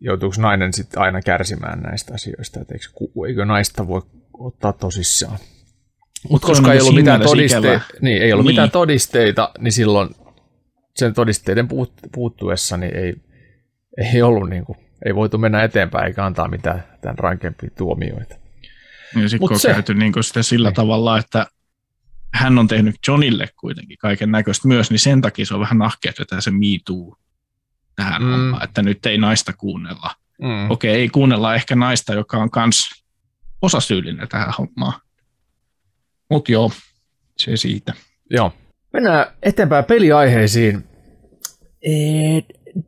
joutuuko nainen sitten aina kärsimään näistä asioista, että eikö, eikö naista voi ottaa tosissaan. Mutta Se on koska ei niinku ollut, mitään ikävää. niin, ei ollut Niin. mitään todisteita, niin silloin sen todisteiden puut, puuttuessa niin ei, ei ollut niin kuin, ei voitu mennä eteenpäin eikä antaa mitään tämän rankempia tuomioita. Ja sitten on se- käyty niin sitä sillä Niin. tavalla, että hän on tehnyt Johnille kuitenkin kaiken näköistä myös, niin sen takia se on vähän nahkea, että se Me Too tähän Mm. mm. hommaan, että nyt ei naista kuunnella. Mm. Okei, ei kuunnella ehkä naista, joka on kans osasyyllinen tähän hommaan. Mutta joo, se siitä. Joo. Mennään eteenpäin peliaiheisiin.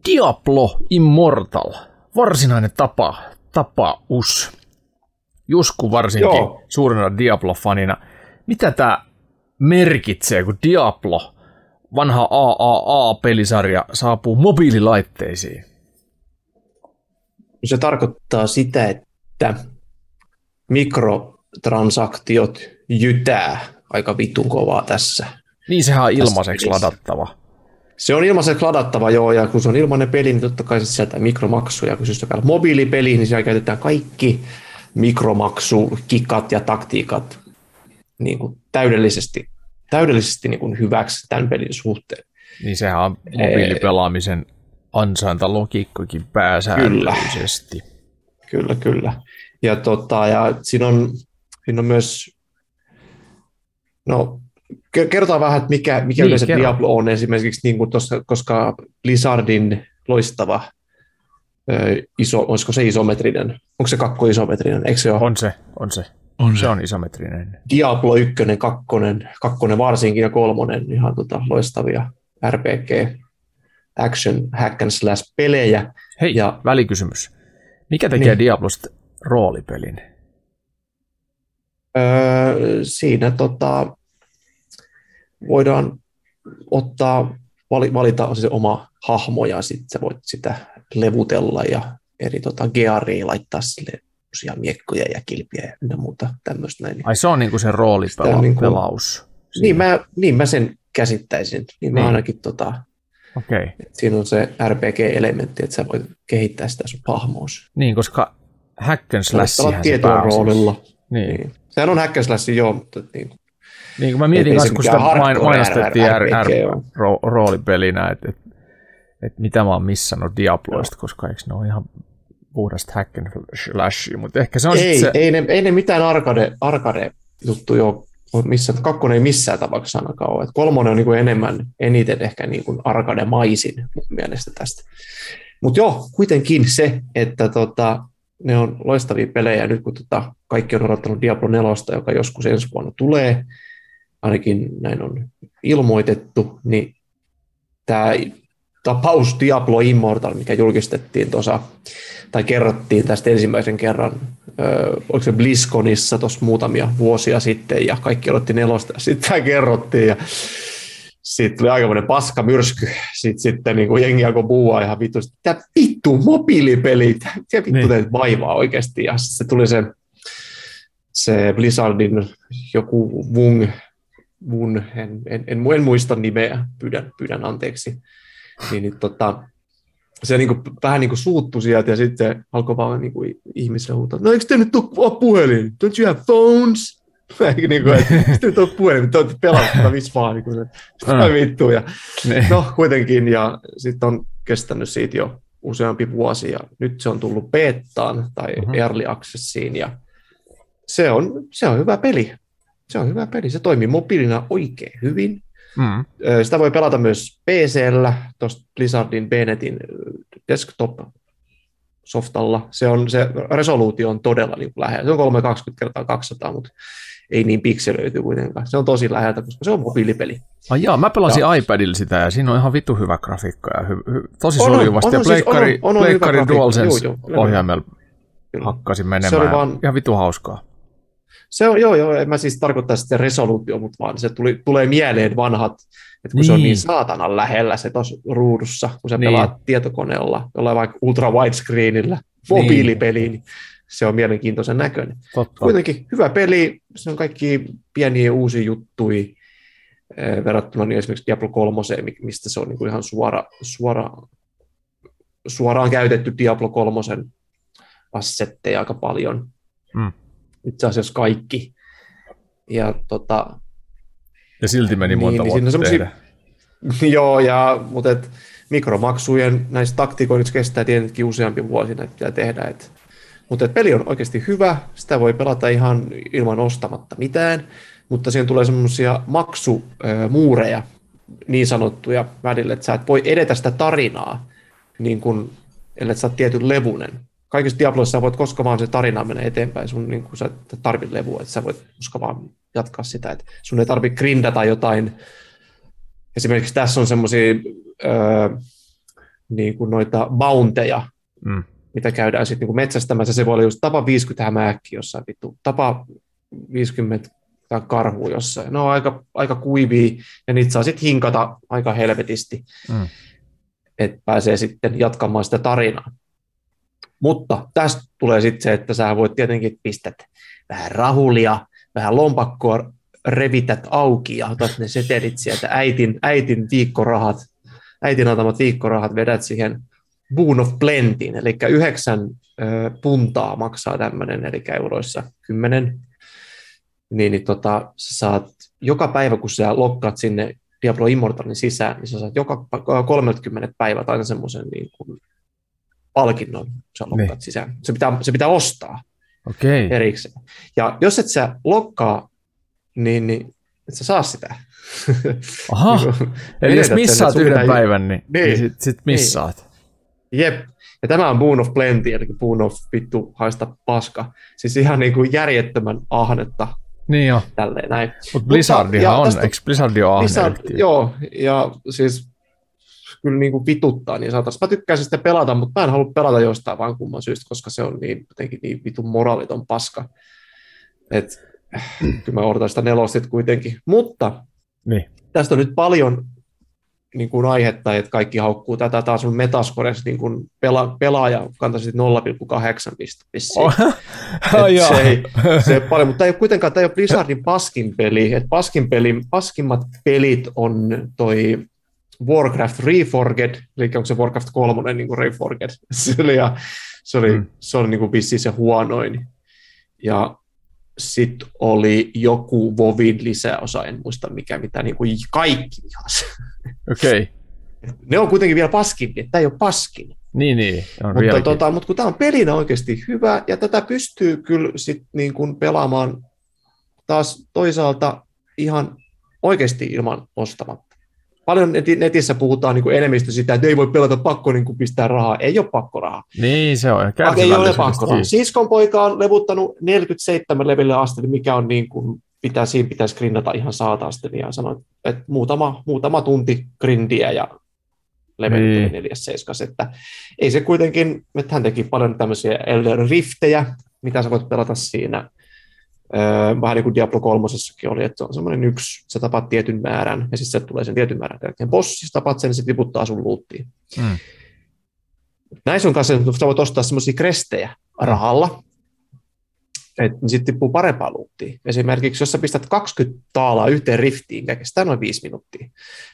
Diablo Immortal. Varsinainen tapa, tapaus. Jusku varsinkin Joo. suurena Diablo-fanina. Mitä tämä merkitsee, kun Diablo, vanha AAA-pelisarja, saapuu mobiililaitteisiin? Se tarkoittaa sitä, että mikrotransaktiot jytää aika vitun kovaa tässä. Niin sehän on ilmaiseksi ladattava. Se on ilmaiseksi ladattava joo, ja kun se on ilmainen peli, niin totta kai se sisältää mikromaksuja. Kun se on mobiilipeli, niin siellä käytetään kaikki mikromaksukikat ja taktiikat niin kuin täydellisesti, täydellisesti niin kuin hyväksi tämän pelin suhteen. Niin sehän on mobiilipelaamisen ansaintalogiikkokin pääsääntöisesti. Kyllä, kyllä. Ja, tota, ja siinä, on, siinä on myös, no kerrotaan vähän, että mikä, mikä Niin, yleensä kerro. Diablo on esimerkiksi, niin kuin tossa, koska Blizzardin loistava ö, iso, olisiko se isometrinen, onko se kakko isometrinen, eikö se ole? On se, on se. On Se on isometrinen. Diablo 1, kakkonen, kakkonen varsinkin ja kolmonen, ihan tota, loistavia RPG action hack and slash pelejä. Hei, Ja- välikysymys. Mikä tekee niin. Diablosta roolipelin? Öö, siinä tota, voidaan ottaa, vali, valita se oma hahmo ja sitten sä voit sitä levutella ja eri tota, gearia laittaa sille uusia miekkoja ja kilpiä ja muuta tämmöistä näin. Ai se on niinku se roolipelaus. niinku-. Niin mä, niin mä sen käsittäisin. Niin mä Niin. ainakin tota, Okei. Okay. siinä on se RPG-elementti, että sä voit kehittää sitä sun hahmoos. Niin, koska hack and slashihän se roolilla. Niin. Niin. Sehän on hack and slash, joo, mutta niin, niin kun mä mietin kanssa, kun sitä main, mainostettiin R, R, roolipelinä, että et, et mitä mä oon missannut Diabloista, koska eikö ne ole ihan puhdasta hack and slashia, mutta ehkä se on ei, se, ei, ne, ei ne mitään arcade, arcade juttuja ole missä, kakkonen ei missään tapauksessa ainakaan ole. Et kolmonen on niin kuin enemmän, eniten ehkä niin kuin arcade-maisin mun mielestä tästä. Mutta joo, kuitenkin se, että tota, ne on loistavia pelejä. Nyt kun tota, kaikki on odottanut Diablo 4, joka joskus ensi vuonna tulee, ainakin näin on ilmoitettu, niin tämä tapaus Diablo Immortal, mikä julkistettiin tuossa, tai kerrottiin tästä ensimmäisen kerran, oliko se BlizzConissa tuossa muutamia vuosia sitten, ja kaikki odotti nelosta, ja sitten tämä kerrottiin, ja sitten tuli aikamoinen paska myrsky, sitten, sitten niin kuin jengi alkoi puhua ihan vittu, tämä vittu mobiilipeli, tämä vittu Niin. teet vaivaa oikeasti, ja se tuli se, se Blizzardin joku Wung, Wun, en, en, en, en muista nimeä, pyydän, pyydän anteeksi, niin, niin tota, se niin kuin, vähän niin kuin suuttu sieltä ja sitten alkoi vaan niin kuin ihmisille huutaa, no eikö te nyt ole puhelin? Don't you have phones? Niin kuin, että nyt on puhelin, te olette pelannut viisi vaan, niin kuin, sitä vittua. Ja, no kuitenkin, ja sitten on kestänyt siitä jo useampi vuosi, ja nyt se on tullut betaan tai mm-hmm. early accessiin, ja se on, se on hyvä peli. Se on hyvä peli. Se toimii mobiilina oikein hyvin. Mm. Sitä voi pelata myös PCllä, tuosta Blizzardin Benetin desktop-softalla. Se, on, se resoluutio on todella niin lähellä. Se on 320 kertaa 200, mutta ei niin pikselöity kuitenkaan. Se on tosi läheltä, koska se on mobiilipeli. Ai jaa, mä pelasin iPadilla sitä ja siinä on ihan vitu hyvä grafiikka ja hy, hy, tosi On, on, sujuvasti. on, Ja on, siis pleikkari, on, on, on hyvä pleikkari grafiikka. DualSense Joo, joo, ohjaimella Kyllä. hakkasin Se oli menemään. vaan-. Ihan vitu hauskaa. Se on, joo, joo, en mä siis tarkoittaa sitä resoluutio, mutta vaan se tuli, tulee mieleen vanhat, että kun niin. se on Niin. niin saatanan lähellä se tuossa ruudussa, kun sä Niin. niin. pelaat tietokoneella, jollain vaikka ultra widescreenillä, mobiilipeliin, niin se on mielenkiintoisen näköinen. Totta. Kuitenkin hyvä peli, se on kaikki pieniä uusia juttuja eh, verrattuna niin esimerkiksi Diablo 3, mistä se on niin kuin ihan suora, suora, suoraan käytetty Diablo 3 assetteja aika paljon. Mm. Itse asiassa kaikki. Ja tota, Ja silti meni Niin, monta niin vuotta on tehdä. joo, ja, mutta et, mikromaksujen näistä taktikoinnista kestää tietenkin useampi vuosi, näitä pitää tehdä. Et, mutta et peli on oikeasti hyvä, sitä voi pelata ihan ilman ostamatta mitään, mutta siihen tulee semmoisia maksumuureja, niin sanottuja välillä, että sä et voi edetä sitä tarinaa, niin kun, ellei sä oot tietyn levunen. Kaikissa Diabloissa voit koska vaan se tarina menee eteenpäin, sun niin kun sä et tarvitse levua, että sä voit koska vaan jatkaa sitä, että sun ei tarvitse grindata jotain esimerkiksi tässä on semmoisia niin kuin noita bounteja, Mm. mitä käydään sitten niin metsästämässä. Se voi olla just tapa 50 hämääkki jossain vittu, tapa 50 tai karhu jossain. Ne on aika, aika kuivia ja niitä saa sitten hinkata aika helvetisti, Mm. että pääsee sitten jatkamaan sitä tarinaa. Mutta tästä tulee sitten se, että sä voit tietenkin pistät vähän rahulia, vähän lompakkoa revität auki ja otat ne setelit sieltä, äitin, äitin viikkorahat, äitin antamat viikkorahat vedät siihen Boon of Plentin, eli yhdeksän puntaa maksaa tämmöinen, eli euroissa kymmenen. Niin, niin tota, sä saat joka päivä, kun sä lokkaat sinne Diablo Immortalin sisään, niin sä saat joka pa- 30 päivät aina semmoisen niin kuin palkinnon, kun sä lokkaat Niin. sisään. Se pitää, se pitää ostaa Okei. erikseen. Ja jos et sä lokkaa, niin, niin et sä saa sitä. Aha, Niin eli jos sen, missaat sun yhden pitää- päivän, niin, niin. Niin. sit, sit missaat. Jep. Ja tämä on Boon of Plenty, eli Boon of vittu haista paska. Siis ihan niin kuin järjettömän ahnetta Niin jo, tälleen näin. mutta Blizzardihan ja on, tästä- eikö Blizzardi ole Blizzard, joo, ja siis kyllä niin kuin vituttaa niin saataisiin. Mä tykkäisin sitä pelata, mutta mä en halua pelata jostain vaan kumman syystä, koska se on niin, jotenkin niin vitun moraaliton paska. Et, äh, kyllä mä odotan sitä nelostit kuitenkin. Mutta Niin. tästä on nyt paljon niin kuin aihetta, että kaikki haukkuu tätä taas on Metascores niin kuin pela, pelaaja kantaisi 0,8 pistettä. Oh, joo. se, ei, se ei paljon, mutta tämä ei ole kuitenkaan tämä ei ole Blizzardin paskin peli. Et paskin peli. Paskimmat pelit on toi Warcraft Reforged, eli onko se Warcraft 3 niin kuin Reforged. Se oli, ja, se oli, Mm. se oli niin kuin vissiin se huonoin. Ja sitten oli joku Vovin lisäosa, en muista mikä, mitä niin kuin kaikki vihas. Okei, Ne on kuitenkin vielä paskin, tämä ei ole paskin. niin niin, on Mutta, vieläkin. tota, mutta kun tämä on pelinä oikeasti hyvä, ja tätä pystyy kyllä sit niin kuin pelaamaan taas toisaalta ihan oikeasti ilman ostamatta. Paljon neti- netissä puhutaan niin kuin enemmistö sitä, että ei voi pelata pakko niin kuin pistää rahaa. Ei ole pakko rahaa. Niin se on, Ei ole pakko rahaa. Siskon poika on levuttanut 47 leville asti, niin mikä on niin kuin, pitää, siinä pitäisi grindata ihan saataasti. Ja sanoi, että muutama, muutama tunti grindiä ja level Niin. niin. neljäs seiskas, että ei se kuitenkin, että hän teki paljon tämmöisiä Elder Riftejä, mitä sä voit pelata siinä, vähän niin kuin Diablo 3 oli, että se on semmoinen yksi, sä tapat tietyn määrän, ja sitten se tulee sen tietyn määrän jälkeen bossi, sä tapat sen, niin se tiputtaa sun luuttiin. Mm. Näissä on kanssa, että sä voit ostaa semmoisia krestejä rahalla, et, niin sitten tippuu parempaa luuttia. Esimerkiksi jos sä pistät 20 taalaa yhteen riftiin, mikä kestää noin 5 minuuttia,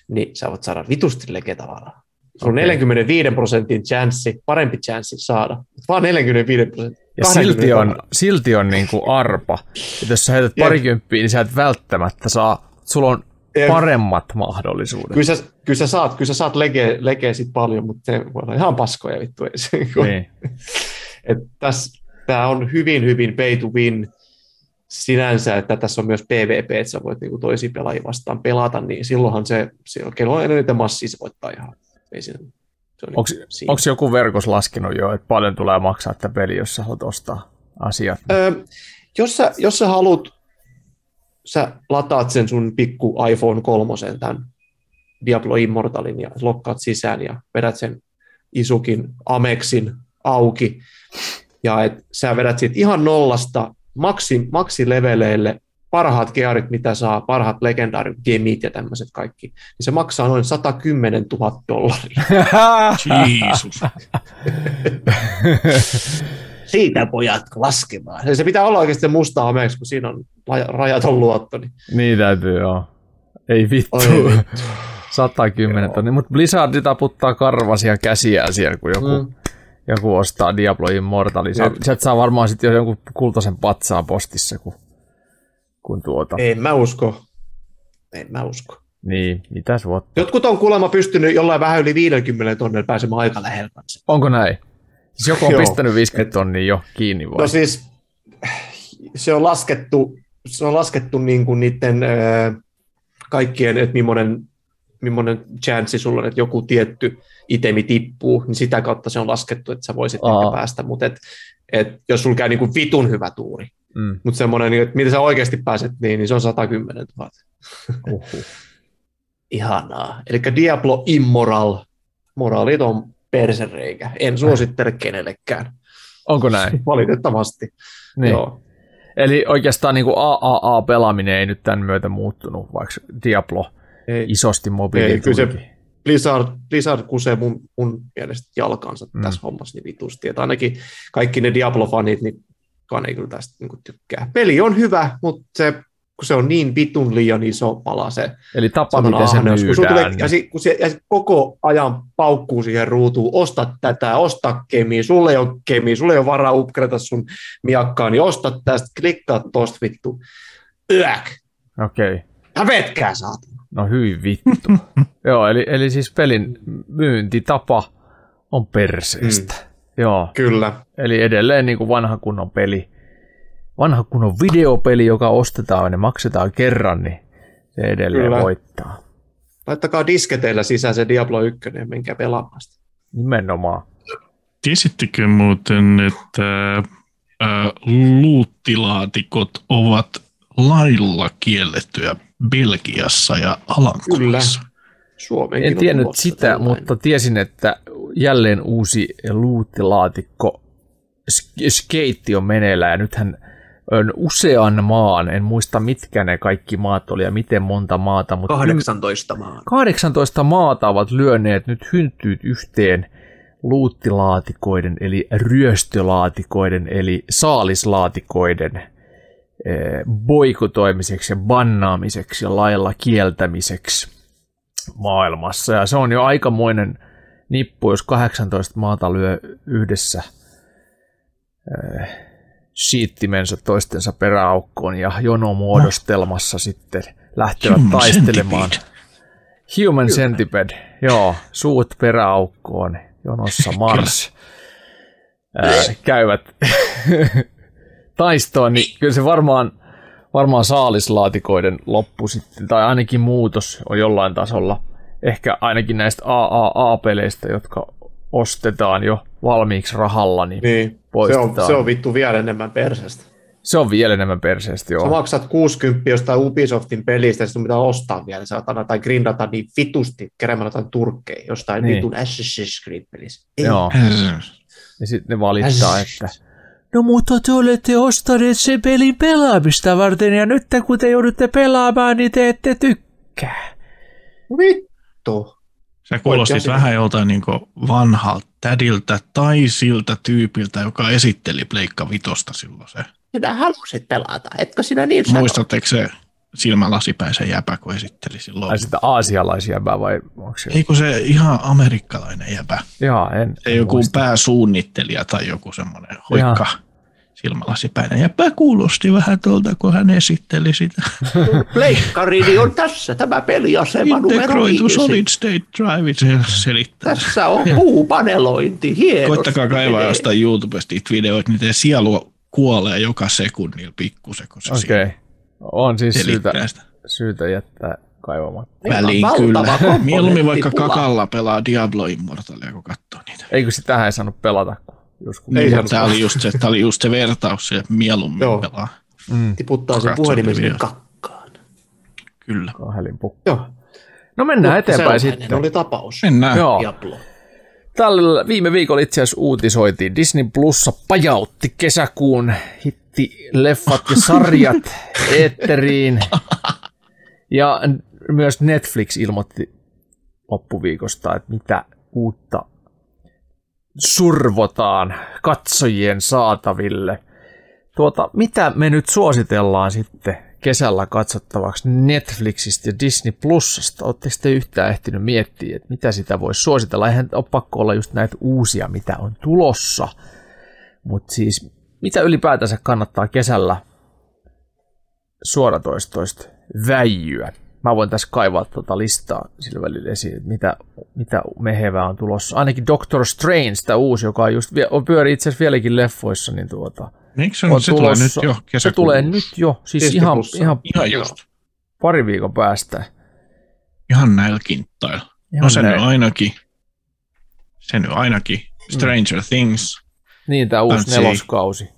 niin sä voit saada vitusti legetavaraa. Se on Okei. 45 prosentin chanssi, parempi chanssi saada, vaan 45 prosentin. Ja silti on, silti on niin kuin arpa. että jos sä heität parikymppiä, niin sä et välttämättä saa, sulla on Jep. paremmat mahdollisuudet. Kyllä sä, kyllä sä saat, kyllä sä saat legeä, legeä sit paljon, mutta se voi olla ihan paskoja vittu. Se, niin. Tämä on hyvin, hyvin pay to win sinänsä, että tässä on myös PvP, että sä voit niinku toisia pelaajia vastaan pelata, niin silloinhan se, se on eniten massia, se voittaa ihan. Ei siinä, Onko joku verkos laskenut jo, että paljon tulee maksaa tätä peli, jos sä haluat ostaa asiat? Öö, jos, sä, jos sä haluat, sä lataat sen sun pikku iPhone kolmosen, tämän Diablo Immortalin ja lokkaat sisään ja vedät sen isukin Amexin auki ja et sä vedät siitä ihan nollasta maksi, maksileveleille parhaat gearit, mitä saa, parhaat legendaarit gemit ja tämmöiset kaikki, niin se maksaa noin 110 000 dollaria. Jeesus. Siitä pojat laskemaan. Se pitää olla oikeasti musta Amex, kun siinä on raja- rajaton luotto. Niin. niin täytyy, joo. Ei vittu. Oi vittu. 110 Joo. tonni, mutta Blizzard taputtaa karvasia käsiään siellä, kun joku, mm. Joku ostaa Diablo Immortalin. Sieltä saa varmaan sitten jo jonkun kultaisen patsaan postissa, kun, kun tuota. En mä usko. En mä usko. Niin, mitäs vuotta? Jotkut on kuulemma pystynyt jollain vähän yli 50 tonnella pääsemään aika lähellä. Onko näin? Siis joku on Joo. pistänyt 50 tonnia jo kiinni vai? No siis se on laskettu, se on laskettu niin kuin niiden ö, kaikkien, että millainen, millainen chanssi sulla on, että joku tietty itemi tippuu, niin sitä kautta se on laskettu, että sä voisit Aa. ehkä päästä, mutta et, et, jos sulla käy niin kuin vitun hyvä tuuri, Mm. mutta semmoinen, niin, että mitä sä oikeasti pääset, niin, niin se on 110 000. Uhuh. Ihanaa. Eli Diablo Immoral. Moraalit on persereikä. En suosittele kenellekään. Onko näin? Valitettavasti. Niin. Joo. Eli oikeastaan niin AAA-pelaaminen ei nyt tämän myötä muuttunut, vaikka Diablo Ei. isosti Ei, mobiiliin kyllä se-. Blizzard, Blizzard kusee mun, mun mielestä jalkansa mm. tässä hommassa niin vitusti. Että ainakin kaikki ne Diablo-fanit, niin kukaan ei kyllä tästä niin tykkää. Peli on hyvä, mutta se, kun se on niin vitun liian iso pala se Eli tapa, miten se ahneus, kun tulee, myydään. ja, si, kun se, ja se koko ajan paukkuu siihen ruutuun, osta tätä, osta kemiä, sulle ei ole kemiä, sulle ei ole varaa upgrata sun miakkaa, niin osta tästä, klikkaa tosta vittu. Yäk! Okei. Okay. Hävetkää saatana. No hyvin vittu. Joo, eli, eli siis pelin myyntitapa on perseestä. Mm. Joo, Kyllä. eli edelleen niin kuin vanha kunnon peli. Vanha kunnon videopeli, joka ostetaan ja ne maksetaan kerran, niin se edelleen Kyllä. voittaa. Laittakaa disketeillä sisään se Diablo 1 ja menkää pelaamaan sitä. Nimenomaan. Tiesittekö muuten, että ää, luuttilaatikot ovat lailla kiellettyä Belgiassa ja Alankomaissa? Suomeenkin En on tiennyt sitä, tällainen. mutta tiesin, että jälleen uusi luuttilaatikko sk- skeitti on meneillään ja nythän on usean maan, en muista mitkä ne kaikki maat oli ja miten monta maata, mutta 18 maan. 18 maata ovat lyöneet nyt hynttyyt yhteen luuttilaatikoiden eli ryöstölaatikoiden eli saalislaatikoiden eh, boikotoimiseksi ja bannaamiseksi ja lailla kieltämiseksi maailmassa. Ja se on jo aikamoinen nippu, jos 18 maata lyö yhdessä eh, siittimensä toistensa peräaukkoon ja jonomuodostelmassa sitten lähtevät Human taistelemaan. centipede. Human Centipede, joo, suut peräaukkoon, jonossa Mars. Ää, käyvät taistoon, niin kyllä se varmaan, varmaan saalislaatikoiden loppu sitten, tai ainakin muutos on jollain tasolla. Ehkä ainakin näistä AAA-peleistä, jotka ostetaan jo valmiiksi rahalla, niin, niin. Se on, se on vittu vielä enemmän perseestä. se on vielä enemmän perseestä, Sä joo. maksat 60 jostain Ubisoftin pelistä, ja sun pitää ostaa vielä, saatana, tai grindata niin vitusti keräämällä jotain turkkeja jostain Niin. vitun Assassin's Creed-pelissä. Ei. Joo. Ja sitten ne valittaa, että No mutta te olette ostaneet sen pelin pelaamista varten ja nyt kun te joudutte pelaamaan, niin te ette tykkää. Vittu. Sä kuulostit Oikeasti. vähän joltain niin vanhalta tädiltä tai siltä tyypiltä, joka esitteli Pleikka Vitosta silloin se sinä halusit pelata, etkö sinä niin sano? Muistatteko se silmälasipäisen jäpä, kun esitteli silloin? Ai sitä aasialaisjäbää vai onko se? Eikö se ihan amerikkalainen jäpä? Jaa, en. Se en joku muista. pääsuunnittelija tai joku semmoinen hoikka silmälasipäinen jäpä kuulosti vähän tuolta, kun hän esitteli sitä. Pleikkarini on tässä, tämä peliasema numero Integroitu solid state drive, se selittää. Tässä on puupanelointi, hienosti. Koittakaa kaivaa jostain YouTubesta niitä videoita, niiden sielu kuolee joka sekunnilla pikkusen, kun se Okei. Okay. On siis syytä, sitä. syytä jättää kaivamatta. Väliin kyllä. Mieluummin vaikka kakalla pelaa Diablo Immortalia, kun katsoo niitä. Eikö sitähän ei saanut pelata, kun joskus. Ei Ei, saanut tämä, oli just se, tämä oli just se vertaus, se mieluummin Joo. pelaa. Mm, Tiputtaa sen puhelimen sinne kakkaan. Kyllä. kahelin. Joo. No mennään Mutta eteenpäin sitten. oli tapaus. Mennään. Joo. Diablo. Tällä viime viikolla itse asiassa uutisoitiin. Disney Plussa pajautti kesäkuun hitti-leffat ja sarjat eetteriin. Ja myös Netflix ilmoitti loppuviikosta, että mitä uutta survotaan katsojien saataville. Tuota, mitä me nyt suositellaan sitten kesällä katsottavaksi Netflixistä ja Disney Plusasta? Oletteko te yhtään ehtinyt miettiä, että mitä sitä voisi suositella? Eihän ole pakko olla just näitä uusia, mitä on tulossa. Mutta siis, mitä ylipäätänsä kannattaa kesällä suoratoistoista väijyä? Mä voin tässä kaivaa tuota listaa sillä välillä esiin, että mitä, mitä mehevää on tulossa. Ainakin Doctor Strange, tämä uusi, joka on just, on pyöri itse asiassa vieläkin leffoissa, niin tuota, Miksi se, on on se tulee nyt jo Se kesäkuussa? tulee nyt jo, siis ihan, Plussa. ihan Ihan just. pari viikon päästä. Ihan näillä kinttailla. Ihan No se näin. nyt ainakin. Se nyt ainakin. Stranger mm. Things, Niin, tämä uusi neloskausi.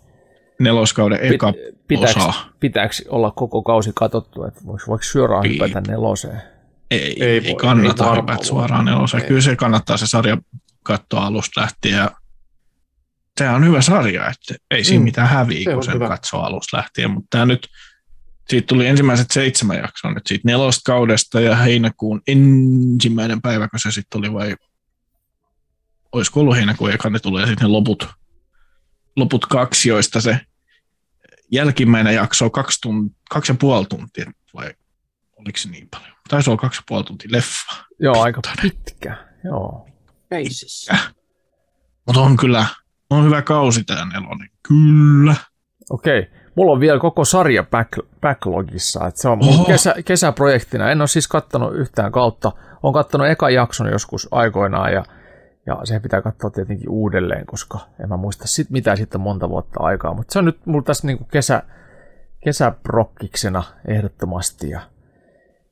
neloskauden eka Pitääkö, pitääkö olla koko kausi katsottu, että voiko, voiko suoraan Ei. hypätä neloseen? Ei, Ei ei, voi, ei kannata ei hypätä suoraan neloseen. Ei. Kyllä se kannattaa se sarja katsoa alusta lähtien. Ja tämä on hyvä sarja, että ei siinä Mm. mitään häviä, Se kun sen hyvä. katsoo alusta lähtien. Mutta tämä nyt, siitä tuli ensimmäiset seitsemän jaksoa nyt siitä nelosta kaudesta ja heinäkuun ensimmäinen päivä, kun se sitten tuli vai olisiko ollut heinäkuun eka, ne tulee sitten ne loput, loput kaksi, joista se jälkimmäinen jakso on kaksi, tunt, kaksi ja puoli tuntia, vai oliko se niin paljon? Taisi olla kaksi ja puoli tuntia leffa. Joo, aika pitkä. Joo. Keisissä. Mutta on kyllä, on hyvä kausi tämä nelonen. Kyllä. Okei. Mulla on vielä koko sarja back- backlogissa. Että se on mun kesä, kesäprojektina. En ole siis kattonut yhtään kautta. Olen kattonut ekan jakson joskus aikoinaan ja, ja se pitää katsoa tietenkin uudelleen, koska en mä muista sit mitään sitten monta vuotta aikaa. Mutta se on nyt mulla tässä niinku kesä, kesäprokkiksena ehdottomasti ja,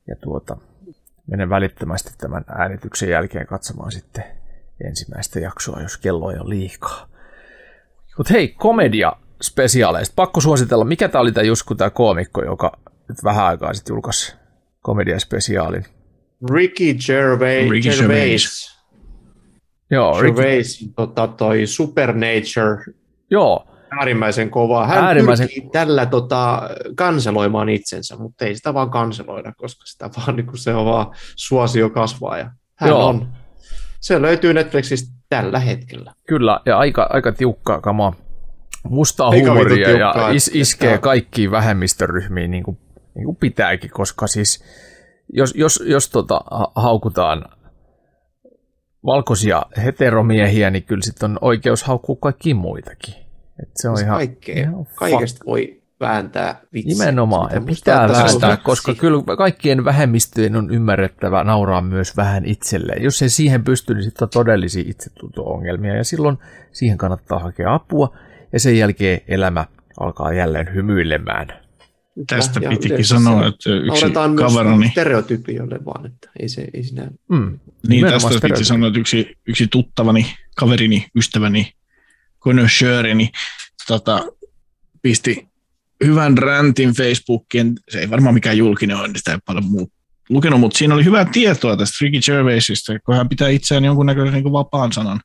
ja tuota, menen välittömästi tämän äänityksen jälkeen katsomaan sitten ensimmäistä jaksoa, jos kello ei ole liikaa. Mutta hei, komedia spesiaaleista. Pakko suositella, mikä tämä oli tämä Jusku, tämä koomikko, joka nyt vähän aikaa sitten julkaisi komediaspesiaalin. Ricky Gervais. Ricky Gervais. Joo, Gervais tota, toi Supernature joo, äärimmäisen kova. Hän Äärimmäisen- pyrkii tällä tota, kanseloimaan itsensä, mutta ei sitä vaan kanseloida, koska sitä vaan, niin se on vaan suosio kasvaa. Ja hän Joo. on. Se löytyy Netflixistä tällä hetkellä. kyllä, ja aika, aika tiukkaa kamaa. Mustaa Eikä huumoria ja is, että- iskee kaikkiin vähemmistöryhmiin niin kuin, niin kuin pitääkin, koska siis jos, jos, jos tota, ha- haukutaan valkoisia heteromiehiä, niin kyllä sitten on oikeus haukkua kaikkiin muitakin. Et se on ihan, Kaikkea, ihan kaikesta voi vääntää vitsiä. Nimenomaan, Sitä ja pitää vääntää, koska kyllä kaikkien vähemmistöjen on ymmärrettävä nauraa myös vähän itselleen. Jos ei siihen pysty, niin sitten on todellisia itsetunto-ongelmia, ja silloin siihen kannattaa hakea apua, ja sen jälkeen elämä alkaa jälleen hymyilemään. Tästä Ja pitikin sanoa, se- että yksi kaverani, stereotypioille vaan, että ei, se, ei siinä... Mm. niin tästä piti sanoa, että yksi, yksi tuttavani, kaverini, ystäväni, connoisseurini, tota, pisti hyvän räntin Facebookien, se ei varmaan mikään julkinen ole, niin sitä ei paljon muu lukenut, mutta siinä oli hyvää tietoa tästä Ricky Gervaisista, kun hän pitää itseään jonkunnäköisen niin vapaan sanan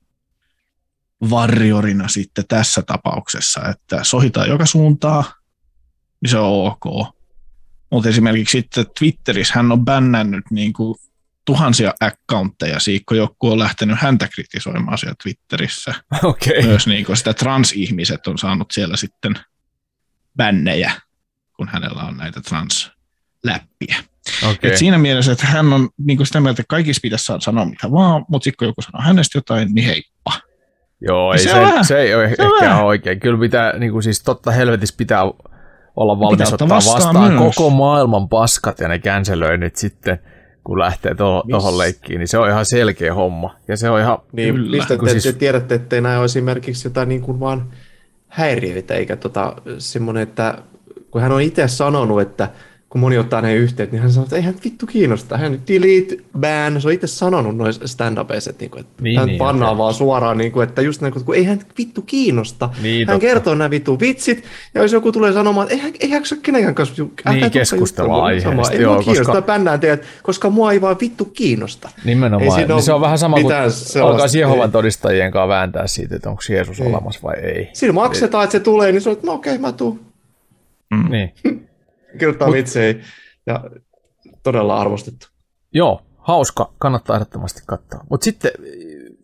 varjorina sitten tässä tapauksessa, että sohitaan joka suuntaan, niin se on ok. Mutta esimerkiksi sitten Twitterissä hän on bännännyt niin kuin tuhansia accountteja siitä, kun joku on lähtenyt häntä kritisoimaan siellä Twitterissä. Okei. Myös niin kuin sitä transihmiset on saanut siellä sitten bännejä, kun hänellä on näitä transläppiä. Okei. Et siinä mielessä, että hän on niin sitä mieltä, että kaikissa pitäisi saada sanoa mitä vaan, mutta sitten kun joku sanoo hänestä jotain, niin heippa. Joo, ei Se se, se, vähän- se ei ole se ehkä vähän. oikein. Kyllä pitää, niin kuin siis totta helvetissä pitää olla valmis ottaa vastaan, vastaan myös. koko maailman paskat ja ne cancelöinnit sitten, kun lähtee tuohon leikkiin, niin se on ihan selkeä homma. Ja se on ihan, Niin, Kyllä. mistä te, siis- te tiedätte, ettei nämä ole esimerkiksi jotain niin kuin vaan häiriöitä, eikä tota, semmoinen, että kun hän on itse sanonut, että kun moni ottaa ne yhteyttä, niin hän sanoo, että eihän vittu kiinnosta. Hän delete, ban, se on itse sanonut noissa stand upeissa että, niinku, että Niin, hän niin, pannaan okei. vaan suoraan, niin kuin, että just näin, kun eihän vittu kiinnosta. Niin, hän totta. kertoo nämä vittu vitsit, ja jos joku tulee sanomaan, että eihän, eihän se ole kenenkään kanssa, Niin, keskustella aiheesta, samaa. Ei joo, mua kiinnosta, koska- bännään teidät, koska mua ei vaan vittu kiinnosta. Ei nimenomaan, siinä niin se on vähän sama kuin alkaisi Jehovan ei. todistajien kanssa vääntää siitä, että onko Jeesus Ei. olemassa vai ei. Siinä maksetaan, että se tulee, niin se on, että no okei, mä tuun. Niin. Kirjoittaa vitsejä ja todella arvostettu. Joo, hauska, kannattaa ehdottomasti katsoa. Mutta sitten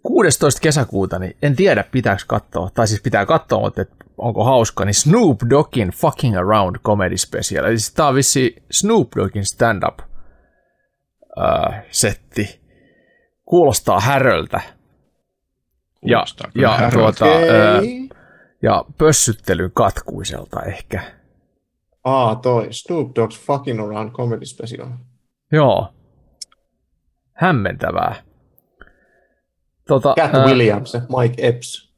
16. kesäkuuta, niin en tiedä pitääkö katsoa, tai siis pitää katsoa, mutta et onko hauska, niin Snoop Doggin Fucking Around Comedy Special. Eli siis tää on vissi Snoop Doggin stand-up äh, setti. Kuulostaa häröltä. Ja, Kuulostaa kyllä ja, häröltä. tuota, äh, ja pössyttelyn katkuiselta ehkä. Aa, toi. Snoop Dogg's Fucking Around Comedy Special. Joo. Hämmentävää. Tota, Cat ää, Williams ja Mike Epps.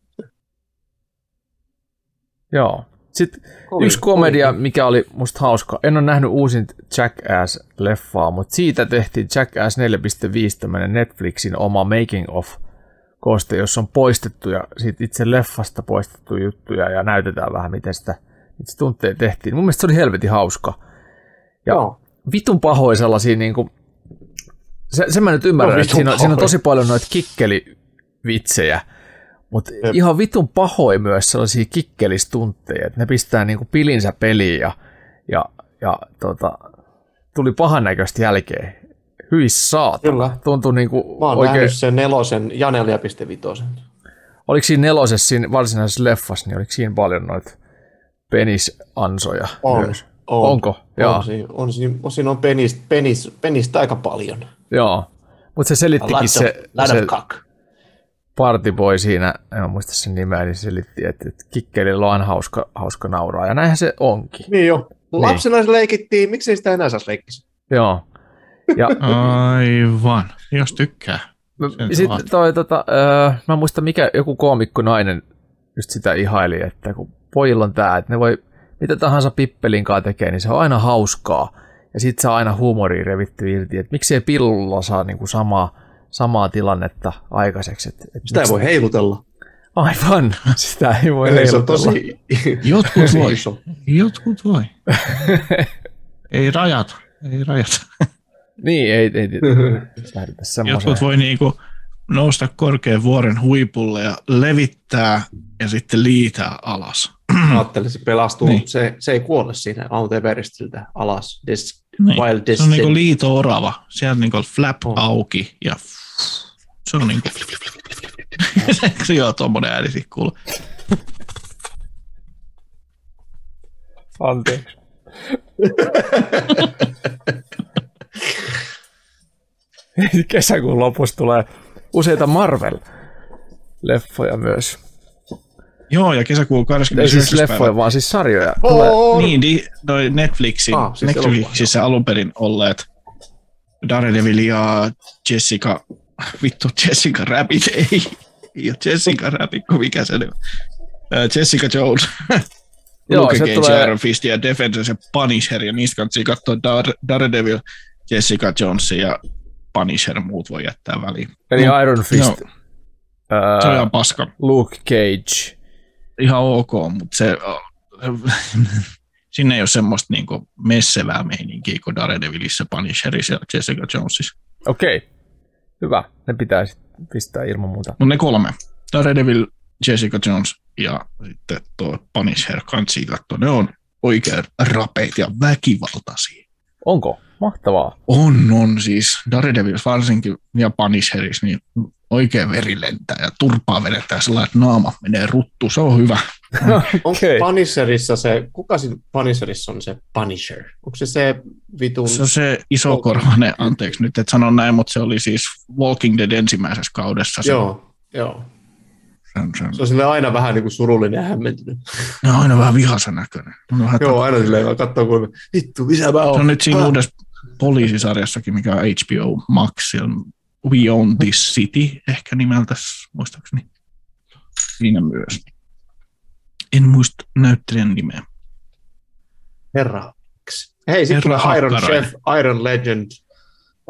Joo. Sitten Kovin- yksi komedia, kovin. mikä oli musta hauska. En ole nähnyt uusin Jackass-leffaa, mutta siitä tehtiin Jackass 4.5 tämmönen Netflixin oma making of kooste, jossa on poistettuja siitä itse leffasta poistettuja juttuja ja näytetään vähän, miten sitä itse tunteja tehtiin. Mun mielestä se oli helvetin hauska. Ja Joo. vitun pahoin sellaisia niinku, se, sen mä nyt ymmärrän, No, että siinä, on- siinä on tosi paljon noita kikkelivitsejä, mutta Jep. ihan vitun pahoin myös sellaisia kikkelistuntteja, että ne pistää niinku pilinsä peliin ja, ja, ja tota, tuli pahan näköistä jälkeen. Hyi saatana. Kyllä. Tuntui niinku Mä oon oikein, sen nelosen ja 4.5. oliko siinä nelosessa siinä varsinaisessa leffassa, niin oliko siinä paljon noita penisansoja On. myös? On. Onko? Joo. On, siinä, on, siinä, on, siinä on penistä, penis, penistä aika paljon. Joo. Mutta se selittikin of, se, se of cock. partyboy siinä, en muista sen nimeä, niin se selitti, että, että kikkelillä on hauska, hauska nauraa, ja näinhän se onkin. Niin jo. Lapsena se leikittiin, miksei sitä enää saisi leikkiä? Joo. Ja Aivan, jos tykkää. Sen sitten toi, tota, öö, mä en muista mikä joku koomikko nainen just sitä ihaili, että kun pojilla on tää, että ne voi mitä tahansa pippelin kanssa tekee, niin se on aina hauskaa. Ja sit saa aina huumoria revitty irti, että miksei pillulla saa niinku samaa, samaa tilannetta aikaiseksi. Et, et Sitä ei miksi- voi heilutella. Aivan, sitä ei voi Se on tosi Jotkut voi, iso. jotkut voi. ei rajata, ei rajata. Niin, ei, ei, ei lähdetä semmoiseen. Jotkut voi niinku nousta korkean vuoren huipulle ja levittää ja sitten liitää alas. Ajattelin, se pelastuu. Niin. Se, se ei kuole siinä Mount Everestiltä alas. Des, Niin. Wild Se on niinku liito-orava. Siellä niinku flap On. auki ja se on niinku... se joo, tommonen ääni siitä kuuluu. Anteeksi. Kesäkuun lopussa tulee useita Marvel-leffoja myös. Joo, ja kesäkuun Ei 29. siis päivä. leffoja, vaan siis sarjoja. Tulee, Oh, Niin, di, toi Netflixin, Ah, siis Netflixissä alun perin olleet Daredevil ja Jessica, vittu Jessica Rabbit, ei, ei ole Jessica Rabbit, kun mikä se nyt on. Äh, Jessica Jones, Joo, Luke se Cage, tulee- Iron Fist ja Defenders ja Punisher, ja niistä kannattaa katsoa Dar- Daredevil, Jessica Jones ja Punisher, muut voi jättää väliin. eli No, Iron Fist, no, ää, se on ihan paska. Luke Cage. Ihan ok, mutta se, sinne ei ole semmoista niinku messevää meininkiä kuin Daredevilissä, Punisherissa ja Jessica Jonesissa. Okei, hyvä. Ne pitää sit pistää ilman muuta. Mutta ne kolme. Daredevil, Jessica Jones ja sitten tuo Punisher kansi katsoa. Ne on oikein rapeita ja väkivaltaisia. Onko? Mahtavaa. On, on siis. Daredevils varsinkin ja Punisheris, niin oikein veri lentää ja turpaa vedetään sellainen, että naama menee ruttu. Se on hyvä. Onko Okei. Punisherissa se, kuka siinä Punisherissa on se Punisher? Onko se se vitun... Se on se isokorvainen, anteeksi nyt, että sanon näin, mutta se oli siis Walking Dead ensimmäisessä kaudessa. Se, Joo, joo. se, on, se, Se sille aina vähän niin kuin surullinen ja hämmentynyt. se on aina vähän vihaisen näköinen. Se vähän Joo, aina silleen katsoo, kun vittu, missä mä Se oon. on nyt siinä Ah. uudessa poliisisarjassakin, mikä on HBO Max, We Own This City, ehkä nimeltä, muistaakseni. Siinä myös. En muista näyttelijän nimeä. Herra. Hei, sitten tulee Iron. Chef, Iron Legend.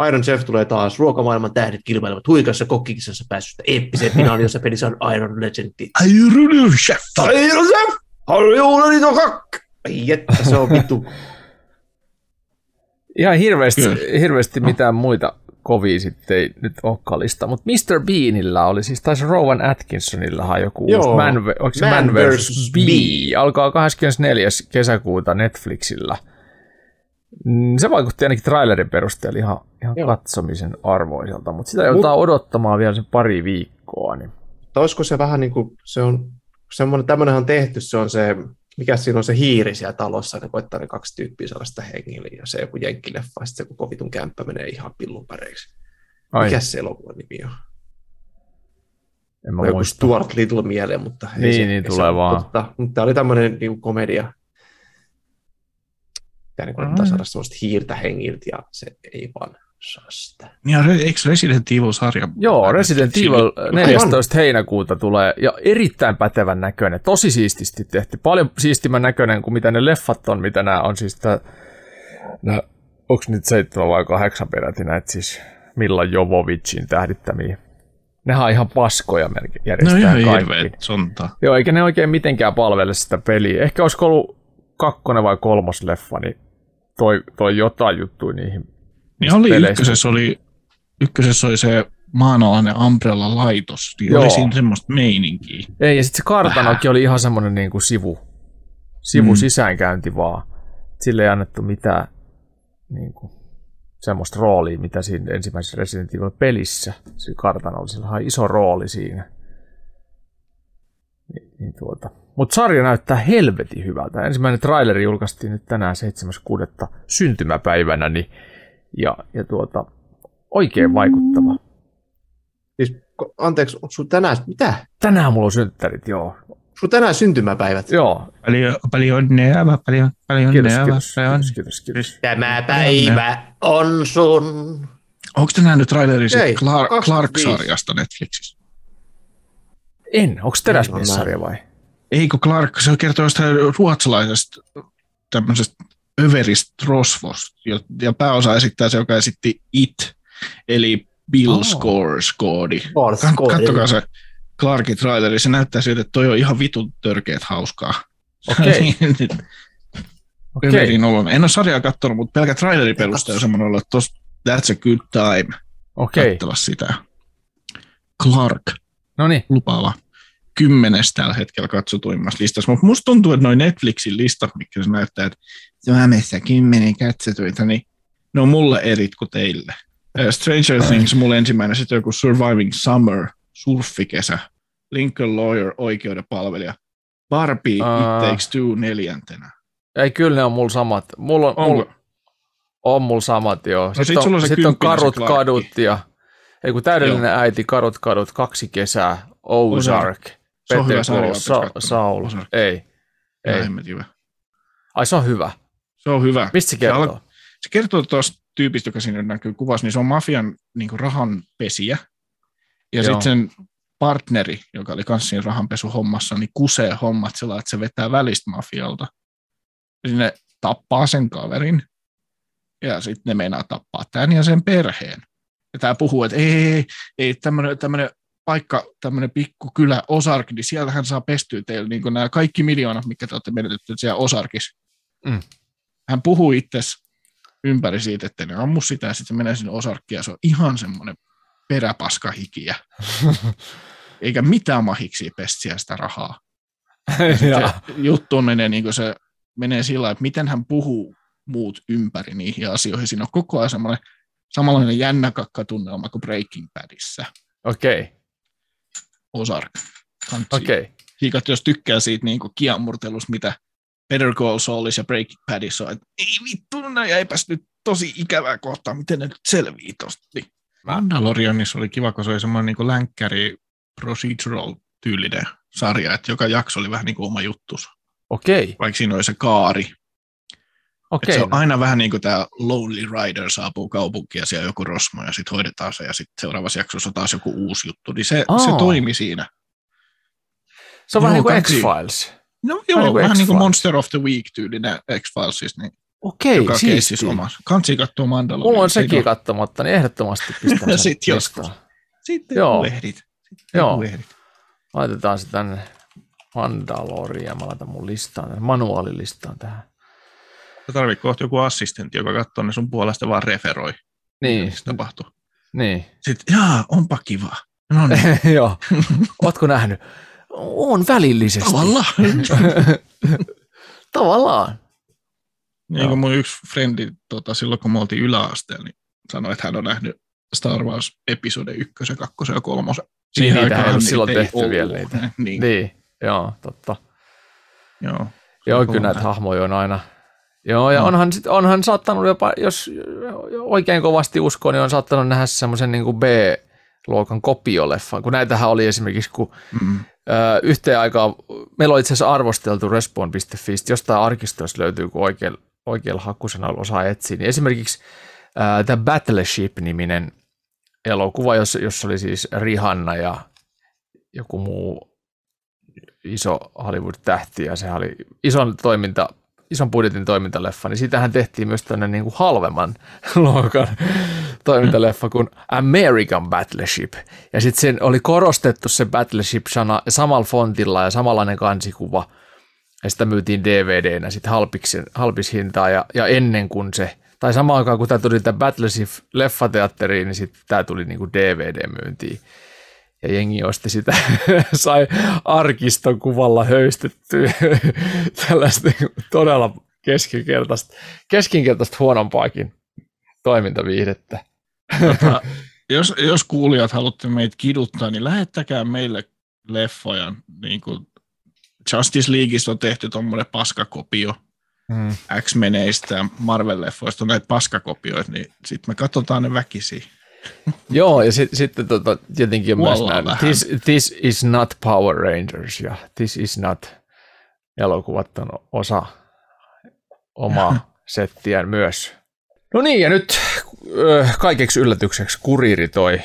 Iron Chef tulee taas. Ruokamaailman tähdet kilpailevat huikassa kokkikisassa pääsystä eeppiseen finaaliin, jossa pelissä on Iron Legend. Iron Chef! Iron Chef! Haluan niitä kakk! Ai että, se on vittu. Ihan hirveästi, Kyllä. hirveästi mitään muita kovia sitten ei nyt olekaan lista, mutta Mr. Beanillä oli siis, taisi Rowan Atkinsonillahan joku Joo, uusi Man, se Man Man vs. Bee, alkaa 24. kesäkuuta Netflixillä. Mm, Se vaikutti ainakin trailerin perusteella ihan, ihan Joo. katsomisen arvoiselta, mutta sitä joudutaan odottamaan vielä sen pari viikkoa. Niin. Tai olisiko se vähän niin kuin, se on semmoinen, tämmöinen on tehty, se on se, mikä siinä on se hiiri siellä talossa, ne koittaa ne kaksi tyyppiä saada sitä hengille, ja se joku jenkkileffa, ja sitten se koko vitun kämppä menee ihan pillun päreiksi. Ai, Mikä se elokuvan nimi on? en mä joku muista. Stuart Little mieleen, mutta ei Niin, se, niin, ei tulee se vaan. Totta. Mutta tämä oli tämmöinen niin komedia. Tämä niin koittaa Ai. saada sellaista hiirtä hengiltä, ja se ei vaan Ja re- eikö Resident Evil-sarja? Joo, Resident Sille- Evil 14. heinäkuuta tulee ja erittäin pätevän näköinen, tosi siististi tehty, paljon siistimän näköinen kuin mitä ne leffat on, mitä nämä on siis tää, nää, onko nyt seitsemän vai kahdeksan peräti näitä siis Milla Jovovicin tähdittämiä. Nehän on ihan paskoja melkein No järjestää ihan kaikki. sontaa. Joo, eikä ne oikein mitenkään palvele sitä peliä. Ehkä olisiko ollut kakkonen vai kolmas leffa, niin toi, toi jotain juttuja niihin. Niin oli peleistä. ykkösessä oli, ykkösessä oli se maanalainen Umbrella-laitos, niin Joo. oli siinä semmoista meininkiä. Ei, ja sitten se kartanokin oli ihan semmoinen niin kuin sivu, sivu Mm. sisäänkäynti vaan. Sille ei annettu mitään niin kuin, semmoista roolia, mitä siinä ensimmäisessä Resident Evil pelissä. Se kartano oli sillä iso rooli siinä. Niin, niin tuota. Mutta sarja näyttää helvetin hyvältä. Ensimmäinen traileri julkaistiin nyt tänään 7.6. syntymäpäivänä, niin, ja, ja tuota, oikein vaikuttava. Siis, ko- anteeksi, onko sun tänään, mitä? Tänään mulla on synttärit, joo. Sun tänään syntymäpäivät? Joo, Paljon, paljon onnea, paljon, paljon kiitos, onnea. kiitos, kiitos, kiitos, kiitos. Tämä päivä on sun. Onko te nähnyt traileri siitä Ei, Clark, 25. Clark-sarjasta Netflixissä? En, onko teräsmiessarja vai? Eikö Clark, se kertoo jostain ruotsalaisesta tämmöisestä överistä rosvosta, ja- pääosa esittää se, joka esitti It, eli Bill Oh. Skarsgård. Ball Kat- score. Kattokaa se Clarkin traileri, se näyttää siltä, että toi on ihan vitun törkeät hauskaa. Okei. Okei. Överin oloinen. En ole sarjaa katsonut, mutta pelkä traileri perusteella on semmoinen ollut, että tos, that's a good time Okei, katsella sitä. Clark, no niin. lupaava. Kymmenes tällä hetkellä katsotuimmassa listassa. Mutta musta tuntuu, että noin Netflixin listat, mikä se näyttää, että Suomessa kymmenen katsotuita, niin ne on mulle erit kuin teille. Äh, Stranger Things mulle ensimmäinen, sitten joku Surviving Summer, surfikesä, Lincoln Lawyer, oikeuden palvelija, Barbie, Aa. It Takes Two neljäntenä. Ei, kyllä ne on mulla samat. Mulla on, Onko? mulla, on mulla samat, joo. Sitten, sit on on, sit on karut Clarkki. kadut ja ei kun täydellinen äiti, karut kadut, kaksi kesää, Ozark, Se on hyvä sarja, Sa-? Saul. Ei, ei. Hyvä. Ai se on hyvä. Se on hyvä. Mistä se kertoo? al- se kertoo tuosta tyypistä, joka siinä näkyy kuvassa, niin se on mafian niin rahanpesiä. Ja sitten sen partneri, joka oli kanssa siinä rahanpesuhommassa, niin kusee hommat sillä, että se vetää välistä mafialta. Ja sinne tappaa sen kaverin. Ja sitten ne meinaa tappaa tämän ja sen perheen. Ja tämä puhuu, että ei, ei, ei, ei tämmöinen paikka, tämmöinen pikku kylä Osark, niin sieltähän saa pestyä teille niin nämä kaikki miljoonat, mitkä te olette menetetty siellä Osarkissa. Mm. Hän puhuu itse ympäri siitä, että ne ammu sitä ja sitten se menee sinne Osarkkiin ja se on ihan semmoinen peräpaskahikiä. Eikä mitään mahiksi pestiä sitä rahaa. Ja. Se juttu menee niin se menee sillä että miten hän puhuu muut ympäri niihin asioihin. Siinä on koko ajan semmoinen samanlainen jännä kakkatunnelma kuin Breaking Badissa. Okei, okay. Ozark. Okei. Okay. Hiikat, jos tykkää siitä niin kiamurtelusta, mitä Better Call Saulissa ja Breaking Badissa on, että ei vittu, ja eipäs nyt tosi ikävää kohtaa, miten ne nyt selvii tosta. Niin. Mandalorianissa oli kiva, kun se oli semmoinen niin länkkäri procedural tyylinen sarja, että joka jakso oli vähän niin kuin oma juttus, Okei, vaikka siinä oli se kaari. Okay. okei. Se on aina vähän niin kuin tämä Lonely Rider saapuu kaupunkiin ja siellä joku rosmo ja sitten hoidetaan se ja sitten seuraavassa jaksossa taas joku uusi juttu, niin se, Aa. se toimi siinä. Se on vähän Joo, niin kuin kansi- X-Files. No Vähän joo, niin kuin vähän niin kuin. Monster of the Week tyylinen X-Files, niin Okei, joka siistiä. omassa. Kansi katsoo Mandalorian. Mulla on sekin katsomatta, niin ehdottomasti pistän sen Sit joskus. Sitten Joo. Joo. ehdit. Sitten Joo. kun ehdit. Laitetaan se tänne Mandaloria. Mä laitan mun listaan, manuaalilistaan tähän. Sä tarvit kohta joku assistentti, joka katsoo ne sun puolesta vaan referoi, Niin, mitä tapahtuu. niin. Sitten, jaa, onpa kiva. No niin, Joo. Ootko nähnyt? On välillisesti. tavallaan. Tavallaan. niin kuin mun yksi frendi tota, silloin, kun me oltiin yläasteella, niin sanoi, että hän on nähnyt Star Wars episode 1, 2 ja 3. Niin, niitä ei ollut silloin ei tehty ollut. vielä niitä. Niin, niin. Niin, joo, totta. joo. Joo, kyllä näitä hahmoja on aina. Joo, ja No. onhan, sit, onhan saattanut jopa, jos oikein kovasti uskoo, niin on saattanut nähdä semmoisen niin B-luokan kopioleffan, kun näitähän oli esimerkiksi, kun Mm. ö, yhteen aikaan, meillä on itse asiassa arvosteltu respawn.fi, jostain arkistoista löytyy, kun oikein, oikealla hakusanalla osaa etsiä, niin esimerkiksi äh, tämä Battleship-niminen elokuva, jossa, jossa oli siis Rihanna ja joku muu iso Hollywood-tähti, ja se oli ison toiminta, ison budjetin toimintaleffa, niin siitähän tehtiin myös tämmöinen niin kuin halvemman luokan toimintaleffa kuin American Battleship. Ja sitten sen oli korostettu se Battleship-sana samalla fontilla ja samanlainen kansikuva, ja sitä myytiin DVDnä sitten halpiksi, halpishintaa, ja, ja ennen kuin se, tai samaan aikaan kun tämä tuli tämä Battleship leffateatteriin, niin sitten tämä tuli niinku DVD-myyntiin. Ja jengi osti sitä, sai arkiston kuvalla höystettyä tällaista todella keskinkertaista, keskinkertaista huonompaakin toimintaviihdettä. Tota, jos, jos kuulijat haluatte meitä kiduttaa, niin lähettäkää meille leffoja. Niin kuin Justice Leagueista on tehty tuommoinen paskakopio. Mm. X-Meneistä ja Marvel-leffoista on näitä paskakopioita, niin sitten me katsotaan ne väkisiin. Joo, ja sit, sitten tota, tietenkin on myös Kuollaan näin, this, this is not Power Rangers ja This is not elokuvat on osa omaa settiään myös. No niin, ja nyt kaikeksi yllätykseksi kuriiri toi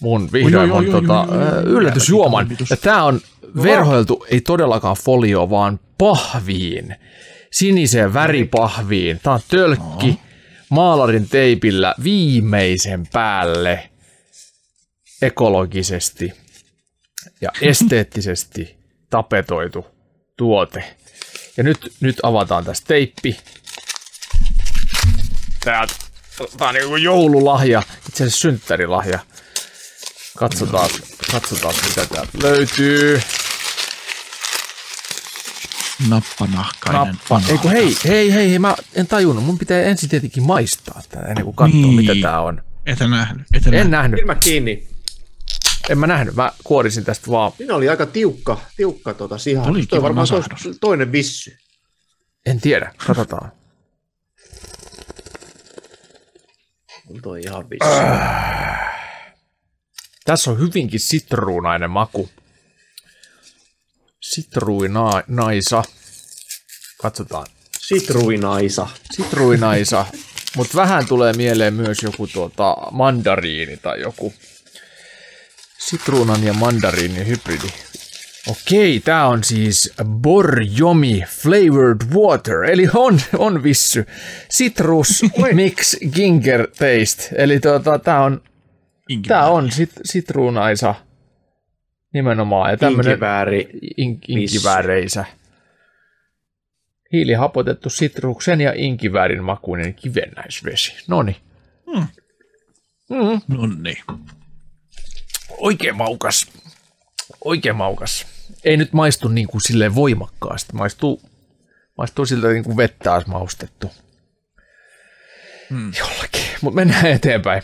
mun vihdoin Oi, oi, mun tota, yllätysjuoman. yllätys. Ja tää on verhoiltu, ei todellakaan folio, vaan pahviin. Siniseen väripahviin. Tää on tölkki maalarin teipillä viimeisen päälle ekologisesti ja esteettisesti tapetoitu tuote. Ja nyt, nyt avataan tästä teippi. Tää, tää on niinku joululahja, itse asiassa synttärilahja. Katsotaan, katsotaan mitä täältä löytyy. Nappanahkainen. Nappa. vanha. Ei kun hei, hei, hei, hei, mä en tajunnut. Mun pitää ensin tietenkin maistaa tätä ennen kuin katsoo, Niin. mitä tää on. Et nähnyt. Et En nähnyt. nähnyt, Silmä kiinni. en mä nähnyt. Mä kuorisin tästä vaan. Siinä oli aika tiukka, tiukka tota siha. Oli Toi varmaan tois- toinen vissy. En tiedä, katsotaan. On toi ihan vissy. Tässä on hyvinkin sitruunainen maku. Sitruinaisa. Katsotaan. Sitruinaisa. Sitruinaisa. Mutta vähän tulee mieleen myös joku tuota mandariini tai joku sitruunan ja mandariinin hybridi. Okei, tää on siis Borjomi Flavored Water, eli on, on vissy. Citrus Mix Ginger Taste, eli tuota, tää on Tämä on sit, sitruunaisa nimenomaan. Ja tämmönen Inkivääri. in, inkivääreisä. Hiilihapotettu sitruksen ja inkiväärin makuinen kivennäisvesi. Noni. Mm. Mm, No niin. oikein maukas. Oikein maukas. Ei nyt maistu niin kuin silleen voimakkaasti. Maistuu, maistuu siltä niin kuin vettä olisi maustettu. Hmm. Jollakin, mutta mennään eteenpäin.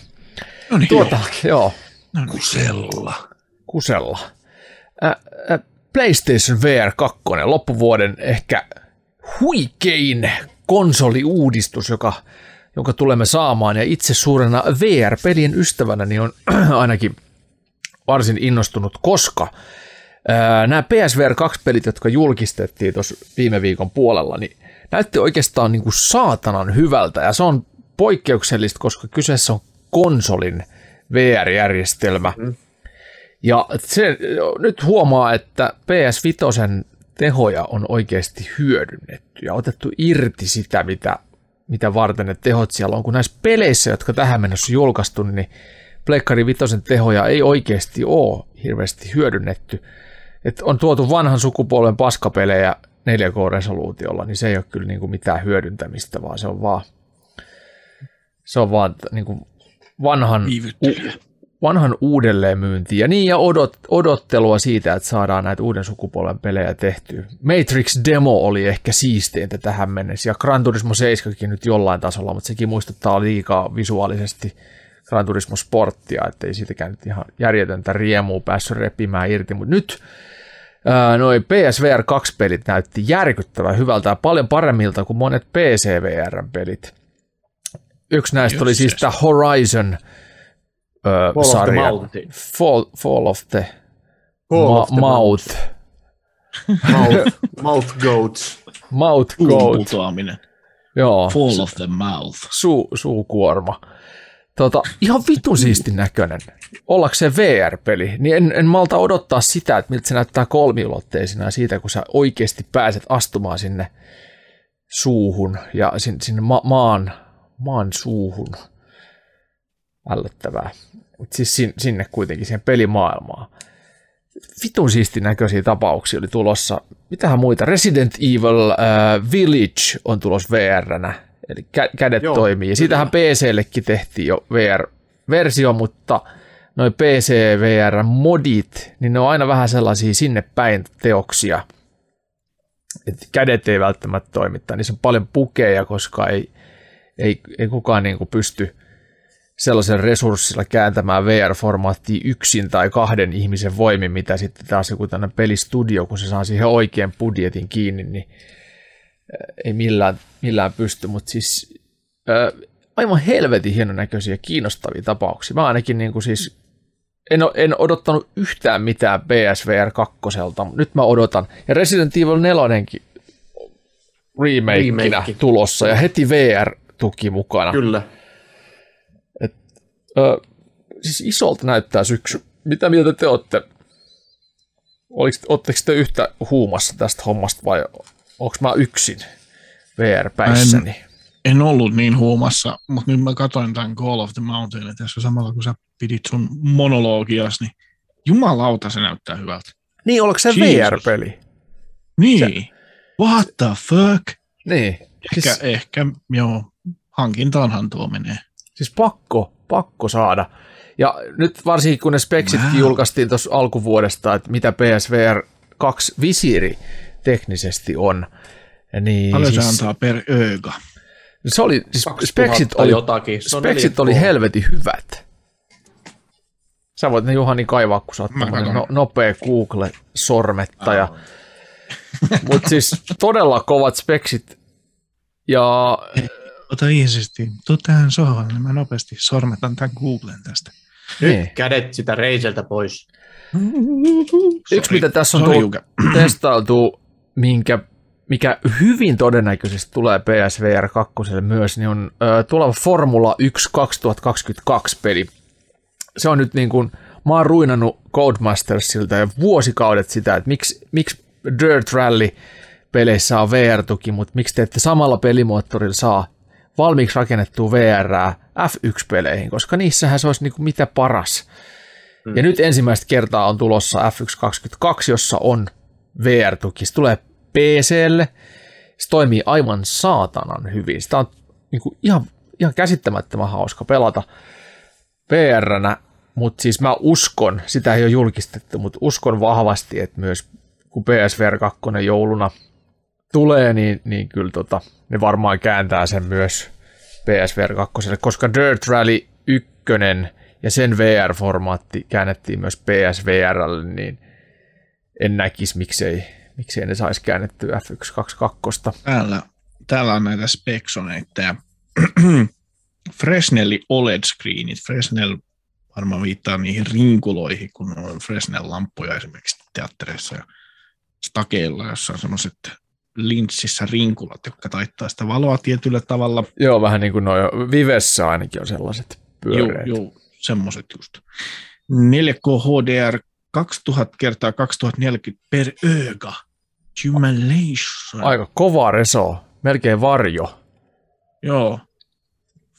No niin, Tuota, joo, no niin. Kusella. kusella. PlayStation VR 2, loppuvuoden ehkä huikein konsoliuudistus, joka, jonka tulemme saamaan. Ja itse suurena VR-pelien ystävänä niin on ainakin varsin innostunut, koska nämä PSVR 2-pelit, jotka julkistettiin tuossa viime viikon puolella, niin näytti oikeastaan niin kuin saatanan hyvältä. Ja se on poikkeuksellista, koska kyseessä on konsolin VR-järjestelmä. Mm. Ja se, nyt huomaa, että PS5 tehoja on oikeasti hyödynnetty ja otettu irti sitä, mitä, mitä varten ne tehot siellä on. Kun näissä peleissä, jotka tähän mennessä on julkaistu, niin Pleikkari Vitosen tehoja ei oikeasti ole hirveästi hyödynnetty. Et on tuotu vanhan sukupolven paskapelejä 4K-resoluutiolla, niin se ei ole kyllä niin kuin mitään hyödyntämistä, vaan se on vaan, se on vaan niin kuin vanhan. Vanhan uudelleenmyyntiä ja niin ja odot, odottelua siitä, että saadaan näitä uuden sukupolven pelejä tehtyä. Matrix Demo oli ehkä siisteintä tähän mennessä ja Gran Turismo 7 nyt jollain tasolla, mutta sekin muistuttaa liikaa visuaalisesti Gran Turismo Sporttia, ettei siitäkään nyt ihan järjetöntä riemua päässyt repimään irti, mutta nyt ää, noi PSVR 2-pelit näytti järkyttävän hyvältä ja paljon paremmilta kuin monet PCVR-pelit. Yksi näistä oli siis tämä Horizon ö, Fall of the sarja. Mountain. Fall, Fall of the, Fall ma- of the Mouth. Mouth, mouth goats. Mouth Goat. putoaminen. Joo, Fall of the mouth. suu, suukuorma. Tota, ihan vitun siistin näköinen. Ollakseen se VR-peli, niin en, en malta odottaa sitä, että miltä se näyttää kolmiulotteisena ja siitä, kun sä oikeasti pääset astumaan sinne suuhun ja sinne, sinne ma- maan, maan suuhun. Ällöttävää. Mut siis sin, sinne kuitenkin, siihen pelimaailmaan. Vitun siisti näköisiä tapauksia oli tulossa. Mitähän muita? Resident Evil äh, Village on tulos VR-nä. Eli kä- kädet Joo, toimii. Ja siitähän PCllekin tehtiin jo VR-versio, mutta noi PC-VR-modit, niin ne on aina vähän sellaisia sinne päin teoksia. Et kädet ei välttämättä toimittaa. Niissä on paljon pukeja, koska ei, ei, ei kukaan niin kuin pysty sellaisen resurssilla kääntämään VR-formaattia yksin tai kahden ihmisen voimin, mitä sitten taas joku tämmöinen pelistudio, kun se saa siihen oikean budjetin kiinni, niin äh, ei millään, millään pysty, mutta siis äh, aivan helvetin hienon näköisiä kiinnostavia tapauksia. Mä ainakin niin kuin siis en, en odottanut yhtään mitään PSVR 2, mutta nyt mä odotan. Ja Resident Evil 4 remakeina Remake. tulossa ja heti VR-tuki mukana. Kyllä. Ö, siis isolta näyttää syksy. Mitä mieltä te olette? Oletteko te yhtä huumassa tästä hommasta vai onko mä yksin VR-päissäni? En ollut niin huumassa, mutta nyt mä katsoin tämän Call of the Mountain tässä samalla, kun sä pidit sun monologias, niin jumalauta se näyttää hyvältä. Niin, oliko se Jesus. VR-peli? Niin. What the fuck? Niin. Ehkä, Siis, ehkä joo, hankintaanhan tuo menee. siis pakko, pakko saada. Ja nyt varsinkin kun ne speksitkin Wow. julkaistiin tuossa alkuvuodesta, että mitä PSVR 2 visiiri teknisesti on, niin Paljon siis, se antaa per ööga. se oli, siis 2000 speksit oli, jotakin. Se speksit 4K. oli helvetin hyvät. Sä voit ne Juhani kaivaa, kun sä oot no, nopea Google-sormettaja. Mutta siis todella kovat speksit. Ja Ota iisisti, tuu tähän sohvalle, niin mä nopeasti sormetan tämän Googlen tästä. niin. Nyt kädet sitä reiseltä pois. yksi mitä tässä on tullut testailtu, minkä, mikä hyvin todennäköisesti tulee PSVR 2 myös, niin on ö, tuleva Formula 1 2022 peli. Se on nyt niin kuin, mä oon ruinannut Codemastersilta jo vuosikaudet sitä, että miksi, miksi Dirt Rally peleissä on VR-tuki, mutta miksi te ette samalla pelimoottorilla saa valmiiksi rakennettua VR F1-peleihin, koska niissähän se olisi niin kuin mitä paras. Ja nyt ensimmäistä kertaa on tulossa F1.22, jossa on VR-tuki. Se tulee PClle. Se toimii aivan saatanan hyvin. Sitä on niin kuin ihan, ihan käsittämättömän hauska pelata VR-nä, mutta siis mä uskon, sitä ei ole julkistettu, mutta uskon vahvasti, että myös kun PSVR 2 jouluna tulee, niin, niin kyllä tota, ne varmaan kääntää sen myös PSVR 2, koska Dirt Rally 1 ja sen VR-formaatti käännettiin myös PSVRlle, niin en näkisi, miksei, miksei ne saisi käännettyä F122. Täällä, täällä on näitä speksoneita ja Fresnelli OLED-screenit. Fresnel varmaan viittaa niihin rinkuloihin, kun on Fresnel-lamppuja esimerkiksi teattereissa ja stakeilla, jossa on semmoiset linssissä rinkulat, jotka taittaa sitä valoa tietyllä tavalla. Joo, vähän niin kuin noin Vivessä ainakin on sellaiset pyöreät. Joo, joo semmoiset just. 4K HDR 2000 kertaa 2040 per öga. Humulation. Aika kova reso, melkein varjo. Joo.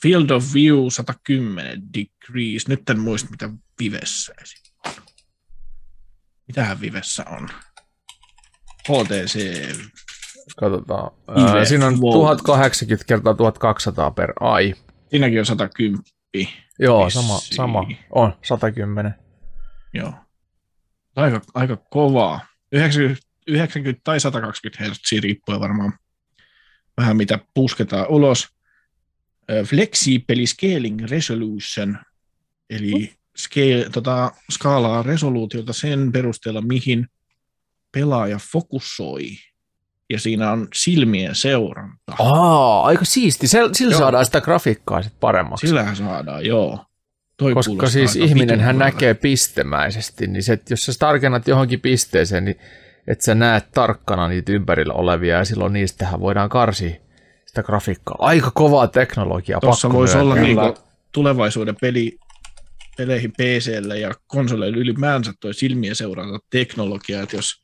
Field of view 110 degrees. Nyt en muista, mitä Vivessä on. Mitähän Vivessä on? HTC. Katsotaan. Ää, siinä on Wow. 1080 kertaa 1200 per ai. Siinäkin on 110. Joo, sama, sama. On, 110. Joo. Aika, aika kovaa. 90, 90 tai 120 Hz riippuen varmaan vähän mitä pusketaan ulos. Flexible Scaling Resolution, eli scale, tota, skaalaa resoluutiota sen perusteella, mihin pelaaja fokusoi. Ja siinä on silmien seuranta. Aa, aika siisti. Sillä Joo. saadaan sitä grafiikkaa sit paremmaksi. Sillähän saadaan, joo. Toi Koska siis ihminen hän näkee pistemäisesti, niin se, että jos sä tarkennat johonkin pisteeseen, niin että sä näet tarkkana niitä ympärillä olevia, ja silloin niistähän voidaan karsia sitä grafiikkaa. Aika kovaa teknologiaa, Tuossa voisi olla myöntää. niinku tulevaisuuden peli, peleihin PClle ja konsoleille ylipäänsä toi silmien seuranta teknologia, että jos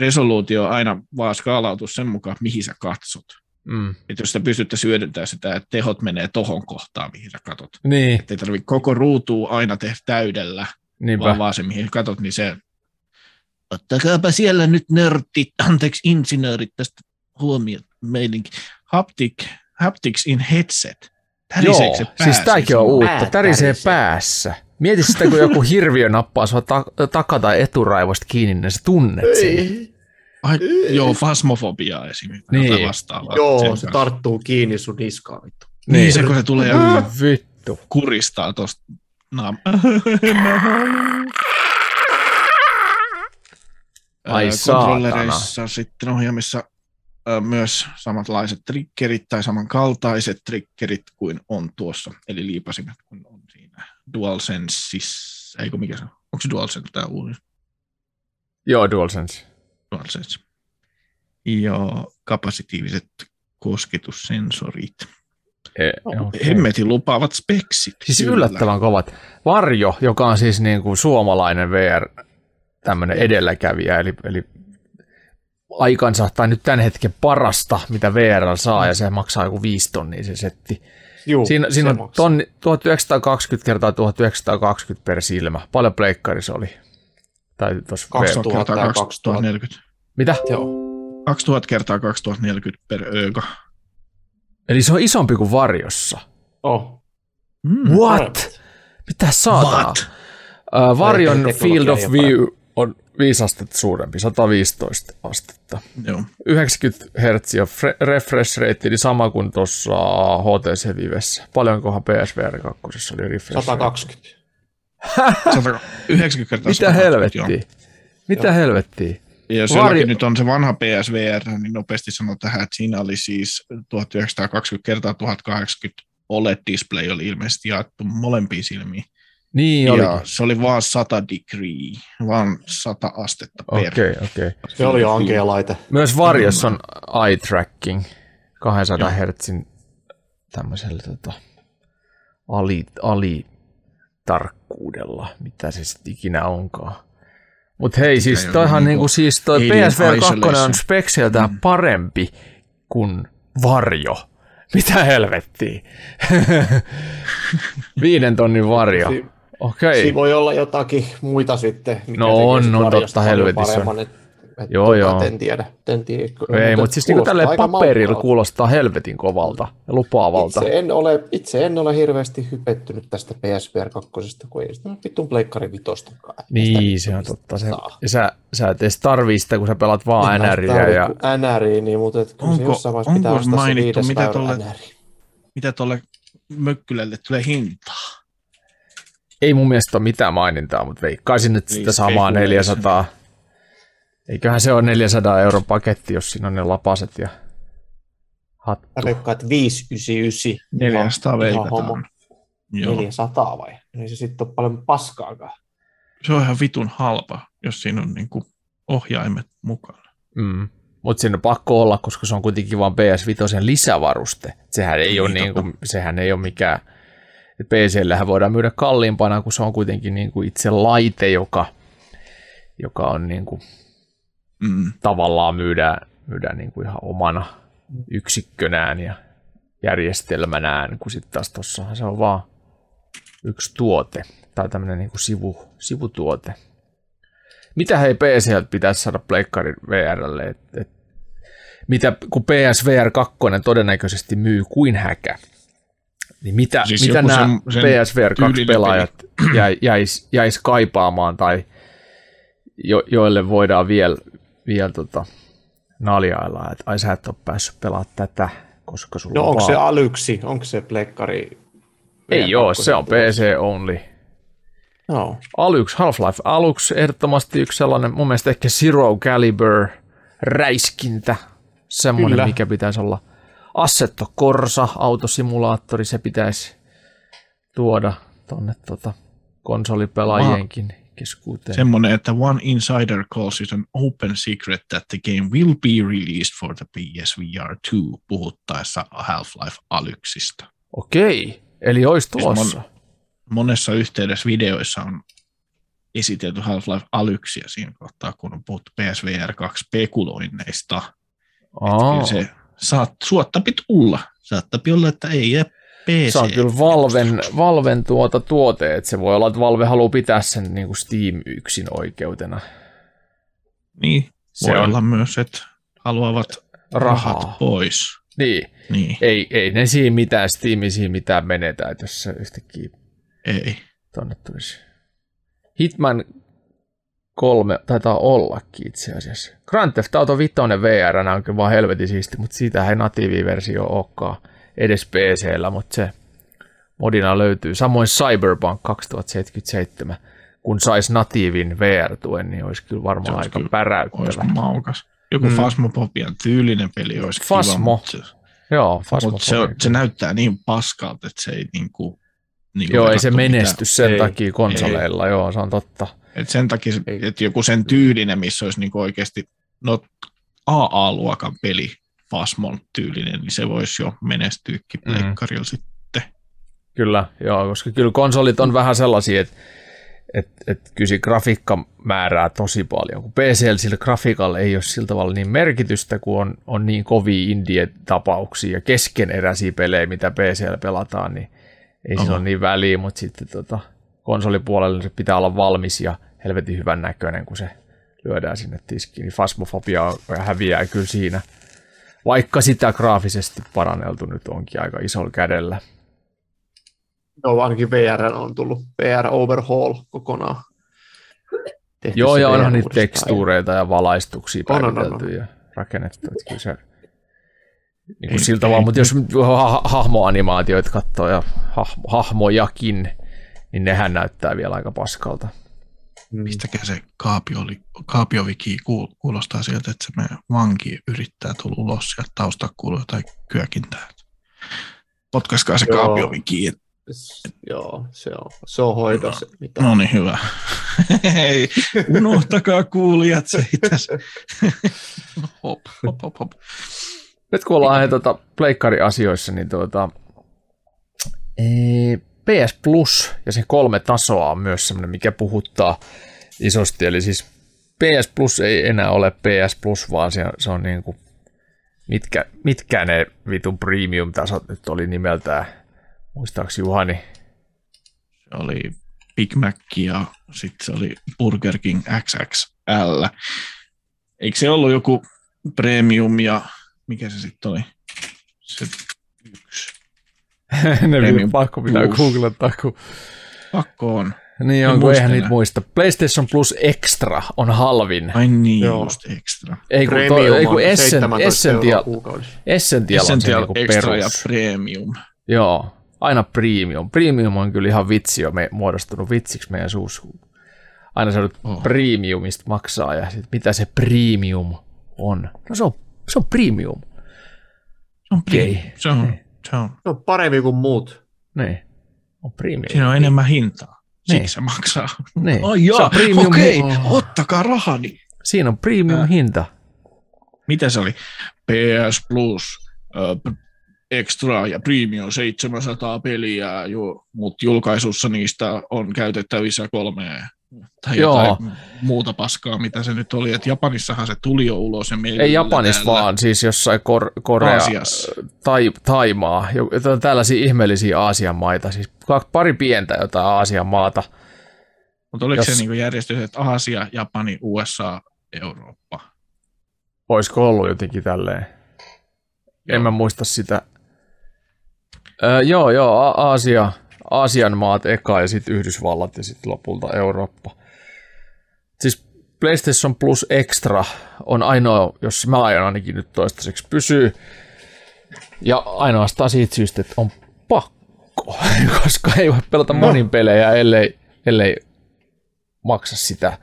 resoluutio aina vaan skaalautuu sen mukaan, mihin sä katsot. Mm. Että jos sitä pystyttäisiin hyödyntämään sitä, että tehot menee tohon kohtaan, mihin sä katot. Niin, Että ei tarvitse koko ruutua aina tehdä täydellä, niinpä. vaan vaan se, mihin katot, niin se... Ottakaapa siellä nyt nörtit, anteeksi insinöörit tästä huomioon meininki. Haptic, haptics in headset. Täriseekö Joo, se siis tämäkin on uutta. pää Tärisee tärisee. päässä. Mieti sitä, kun joku hirviö nappaa sua ta- taka- tai eturaivosta kiinni, niin sä tunnet sen. Ei. Ai, joo, fasmofobia esimerkiksi. Niin. Niin. Vastaavaa Joo, sen se kanssa. tarttuu kiinni sun niskaan vittu. Niin, se kun se tulee ja Vittu. kuristaa tosta naam. Ai. Kontrollereissa sitten ohjaamissa myös samanlaiset triggerit tai samankaltaiset triggerit kuin on tuossa, eli liipasimet kun DualSenseissa, eikö mikä se on? Onko se DualSense tämä uusi? Joo, DualSense. DualSense. Ja kapasitiiviset kosketussensorit. E, okay. Hemmetin lupaavat speksit. Siis kyllä. yllättävän kovat. Varjo, joka on siis niin kuin suomalainen VR tämmöinen edelläkävijä, eli, eli aikansa, tai nyt tämän hetken parasta, mitä VR saa, ja se maksaa joku 5 tonnia se setti. Juu, Siinä, siinä on tonni, 1920 kertaa 1920 per silmä. Paljon pleikkari se oli. Tai tuossa 2000 2000 kertaa ja 2040. Mitä? Joo. 2000 kertaa 2040 per ööka. Eli se on isompi kuin varjossa. Oh. Mm. What? Mitä saatana? What? Uh, varjon field of view on 5 astetta suurempi, 115 astetta. Joo. 90 Hz ja fre- refresh rate, eli sama kuin tuossa HTC Vivessä. Paljonkohan PSVR 2 oli refresh rate? 120. 190 kertaa Mitä 120, joo. helvettiä? Mitä helvettiä? Ja jos Varjo- jollakin nyt on se vanha PSVR, niin nopeasti sanon tähän, että siinä oli siis 1920 kertaa 1080 OLED-display oli ilmeisesti jaettu molempiin silmiin. Niin ja olikin. se oli vaan 100 degree, vaan 100 astetta per. Okei, okay, okei. Okay. Se oli ankea laite. Myös Varjossa on eye tracking 200 Hz tämmöisellä tota, ali, ali tarkkuudella, mitä se sitten ikinä onkaan. Mutta hei, siis toihan niinku niinku, siis toi PSVR 2 on spekseltään mm. parempi kuin Varjo. Mitä helvettiä? Viiden tonnin varjo. Si- Okei. Siinä voi olla jotakin muita sitten. mikä No on, on varjosta totta, helvetissä paremman, Et, et Joo, tota, joo. En tiedä. En tiedä. Ei, mutta siis niinku tälleen paperilla maukkaalta. kuulostaa helvetin kovalta ja lupaavalta. Itse en, ole, itse en ole hirveästi hypettynyt tästä PSVR 2, kun ei sitä ole vittun pleikkari vitostakaan. Niin, se on totta. Se, ja sä, sä et edes tarvii sitä, kun sä pelaat vaan NRiä. Ja, NRiä, niin, mutta et kyllä se Onko- jossain vaiheessa pitää onko ostaa se mainittu, 500 mitä tolle- NRi. Mitä tuolle mökkylälle tulee hintaa? Ei mun mielestä ole mitään mainintaa, mutta veikkaisin, että Niin, sitä samaa spekuleisen. 400. Eiköhän se ole 400 euron paketti, jos siinä on ne lapaset ja hattu. Mä veikkaan, että 599. 400 Ihan- ihan homma. veikataan. Joo. 400 vai? Niin se sitten on paljon paskaakaan. Se on ihan vitun halpa, jos siinä on niinku ohjaimet mukana. Mm. Mutta siinä on pakko olla, koska se on kuitenkin vain PS5 lisävaruste. Sehän ei, ole, Niin, niin kuin, sehän ei ole mikään... PCllähän voidaan myydä kalliimpana, kun se on kuitenkin niin kuin itse laite, joka, joka on niin kuin, Mm. tavallaan myydään, myydään niin kuin ihan omana yksikkönään ja järjestelmänään, kun sitten taas tossahan se on vaan yksi tuote tai tämmöinen niin kuin sivu, sivutuote. Mitä hei PCltä pitäisi saada Pleikkarin VRlle? Et, et, mitä, kun PSVR 2 todennäköisesti myy kuin häkä, niin mitä, Siis mitä nämä sen- PSVR 2 tyylinen pelaajat jäi, jäis, jäis kaipaamaan tai jo, joille voidaan vielä viel, tota, naljailla, että ai sä et ole päässyt pelaamaan tätä, koska sulla No on onko vaan... se alyksi? Onko se plekkari? Ei oo, se on PC only. Joo. Aluksi, Half-Life aluksi ehdottomasti yksi sellainen, mun mielestä ehkä Zero Caliber räiskintä, semmoinen, Kyllä. mikä pitäisi olla. Assetto Corsa, autosimulaattori, se pitäisi tuoda tonne tota, konsolipelaajienkin keskuuteen. Semmoinen, että one insider calls it an open secret that the game will be released for the PSVR 2 puhuttaessa Half-Life Alyxista. Okei, eli olisi Siis tulossa. mon- monessa yhteydessä videoissa on esitelty Half-Life Alyxia siinä kohtaa, kun on puhuttu PSVR 2 spekuloinneista. Kyllä se saat, suottapi tulla. Saattapi olla, että ei jää PC. Se on kyllä Valven, Valven tuota tuote, että se voi olla, että Valve haluaa pitää sen niin kuin Steam yksin oikeutena. Niin, Se voi on olla myös, että haluavat rahaa. rahat pois. Niin, Niin, ei, ei ne siinä mitään Steamisiin mitään menetä, että jos se yhtäkkiä ei. tonne tulisi. Hitman 3 taitaa ollakin itse asiassa. Grand Theft Auto 5 VR on kyllä vaan helvetin siisti, mutta siitä ei natiiviversio olekaan edes PCllä, mutta se modina löytyy. Samoin Cyberpunk 2077, kun saisi natiivin VR-tuen, niin olisi kyllä varmaan olisi aika kyllä- päräyttävä. Olisi maukas. Joku Mm. Fasmopopian tyylinen peli olisi Fasmo. kiva, mutta, se, Joo, mutta se, se, näyttää niin paskalta, että se ei niinku, niinku Joo, ei se menesty sen Ei, takia konsoleilla, joo, se on totta. Et sen takia, että joku sen tyylinen, missä olisi niinku oikeasti no, AA-luokan peli, Fasmon tyylinen, niin se voisi jo menestyäkin Mm. pleikkarilla sitten. Kyllä, joo, koska kyllä konsolit on vähän sellaisia, että et, et kyllä se grafiikka määrää tosi paljon. Kun PCL sillä grafiikalla ei ole sillä tavalla niin merkitystä, kun on, on niin kovia indie-tapauksia ja keskeneräisiä pelejä, mitä PCL pelataan, niin ei sillä Oho. ole niin väliä, mutta sitten tota, konsolipuolella se pitää olla valmis ja helvetin hyvän näköinen, kun se lyödään sinne tiskiin. Niin Fasmofobia häviää kyllä siinä, vaikka sitä graafisesti paranneltu nyt onkin aika isolla kädellä. Joo, ainakin VR on tullut VR Overhaul kokonaan. Tehty Joo, ja onhan niitä tekstuureita ja valaistuksia On, on, on, päivitelty ja rakennettu. Että kyllä se, niin kuin siltä vaan, mutta jos ha- hahmoanimaatioita katsoo ja hahmo, hahmojakin, niin nehän näyttää vielä aika paskalta. Mm. Mistäkään se kaapio oli, kaapioviki kuul- kuulostaa sieltä, että se meidän vanki yrittää tulla ulos ja tausta kuuluu jotain kyökintää. Potkaskaa se kaapioviki. Joo, se on, se on hoidossa. Mitä? No niin, hyvä. Hei, unohtakaa kuulijat se itse. hop, hop, hop, hop. Nyt kun ollaan tuota, pleikkariasioissa, niin tuota, ee, PS Plus ja sen kolme tasoa on myös semmoinen, mikä puhuttaa isosti. Eli siis PS Plus ei enää ole PS Plus, vaan se, se on niin kuin, mitkä, mitkä ne vitun premium-tasot nyt oli nimeltään. Muistaaks Juhani? Se oli Big Mac ja sitten se oli Burger King XXL. Eikö se ollut joku premium ja mikä se sitten oli? Se yksi. ne Premium pakko pitää Plus. googlettaa, kun... Pakko on. Niin on, kun eihän niitä muista. PlayStation Plus Extra on halvin. Ai niin, Joo. just extra. Ei kun, toi, ei kun on Essen, 17 euroa Essential, kuukaudessa. Essential, on se Essential niinku extra ja perus. premium. Joo, Aina premium. Premium on kyllä ihan vitsi jo me, muodostunut vitsiksi meidän suussa. Aina se oh. premiumista maksaa ja sit mitä se premium on. No se on, se on premium. Se on, premium. Okay. se on, se on. Se on parempi kuin muut. Niin. On premium. Siinä on enemmän hintaa. Siksi niin. se maksaa. Niin. Oh, joo, okei, okay. oh. ottakaa rahani. Siinä on premium äh. hinta. Mitä se oli? PS Plus, äh, Extra ja Premium 700 peliä, mutta julkaisussa niistä on käytettävissä kolme tai Joo. jotain muuta paskaa, mitä se nyt oli. Et Japanissahan se tuli jo ulos. Ja Ei Japanis vaan, siis jossain Kor- Korea, tai Taimaa, tällaisia ihmeellisiä Aasian maita, siis pari pientä jotain Aasian maata. Mutta oliko jos... se niin järjestys, että Aasia, Japani, USA, Eurooppa? Olisiko ollut jotenkin tälleen? Joo. En mä muista sitä. Öö, joo, joo, A- Aasia, Aasian maat eka ja sitten Yhdysvallat ja sitten lopulta Eurooppa. Siis PlayStation Plus Extra on ainoa, jos mä aion ainakin nyt toistaiseksi pysyy. Ja ainoastaan siitä syystä, että on pakko, koska ei voi pelata no. monin pelejä, ellei, ellei maksa sitä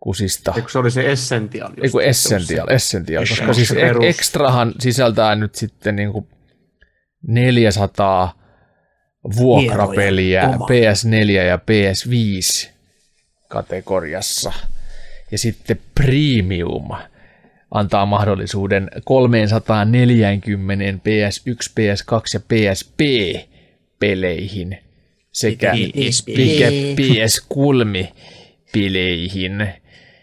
kusista. Eikö se oli se Essential? Eikö Essential, Essential, koska siis Extrahan sisältää nyt sitten niin kuin 400 vuokrapeliä PS4 ja PS5 kategoriassa. Ja sitten Premium antaa mahdollisuuden 340 PS1, PS2 ja PSP-peleihin sekä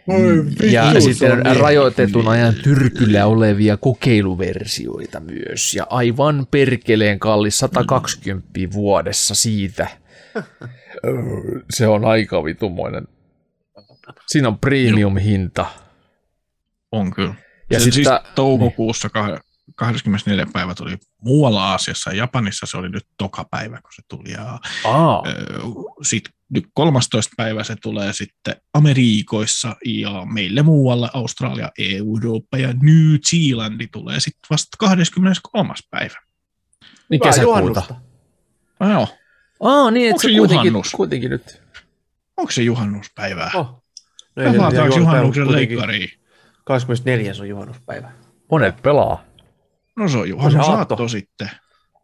PS3-peleihin. Ja sitten rajoitetun ajan tyrkyllä olevia kokeiluversioita myös. Ja aivan perkeleen kallis 120 vuodessa siitä. Se on aika vitumoinen. Siinä on premium-hinta. On kyllä. Ja sitten siis toukokuussa 24. päivä tuli muualla Aasiassa ja Japanissa se oli nyt toka päivä, kun se tuli. Ja, sitten nyt 13. päivä se tulee sitten Amerikoissa ja meille muualla Australia, EU, Eurooppa ja New Zealandi tulee sitten vasta 23. päivä. Niin kesäkuuta. Ah, joo. Aa, niin, Onko se, se kuitenkin, kuitenkin nyt. Onko se juhannuspäivää? Oh. No ei Pelataanko juhannuksen leikkariin? 24. on juhannuspäivä. Monet pelaa. No se on juhannusaatto sitten.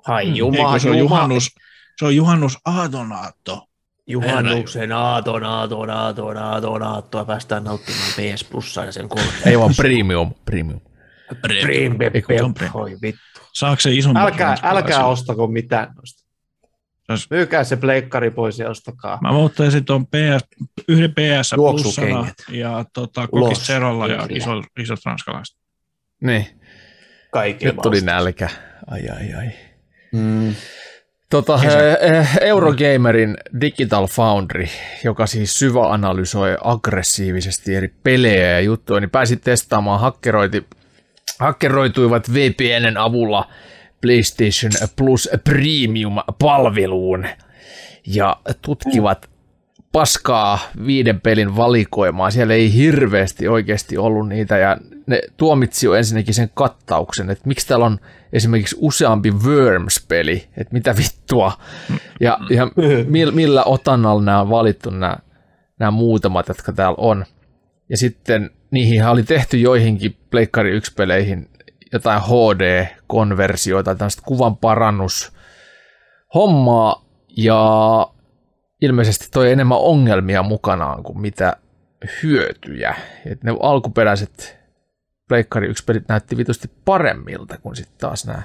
Hai juma, Eikö se on juhannus, se on juhannus aatonaatto. Juhannuksen aaton, aaton, aaton, aaton, aattoa päästään nauttimaan PS Plussa ja sen kolme. Ei vaan premium, premium. Premium, premium. Oi vittu. Saako se isompi? Älkää, älkää ostako mitään noista. Myykää se pleikkari pois ja ostakaa. Mä muuttaisin tuon PS, yhden PS Plusana ja tota, Kokiserolla ja iso, isot ranskalaiset. Niin. Kaikille Nyt tuli nälkä. Ai ai ai. Mm. Tota, Eurogamerin Digital Foundry, joka siis syväanalysoi aggressiivisesti eri pelejä ja juttuja, niin pääsi testaamaan hakkeroiti, hakkeroituivat VPNn avulla PlayStation Plus Premium-palveluun ja tutkivat paskaa viiden pelin valikoimaa. Siellä ei hirveästi oikeasti ollut niitä ja ne tuomitsi jo ensinnäkin sen kattauksen, että miksi täällä on esimerkiksi useampi Worms-peli, että mitä vittua. Ja, ja millä otannalla nämä on valittu nämä, nämä muutamat, jotka täällä on. Ja sitten niihin oli tehty joihinkin Pleikkari 1-peleihin jotain HD-konversioita, tämmöistä kuvan parannus hommaa, ja ilmeisesti toi enemmän ongelmia mukanaan kuin mitä hyötyjä. Et ne alkuperäiset Pleikkari 1 pelit näytti vitusti paremmilta kuin sitten taas nämä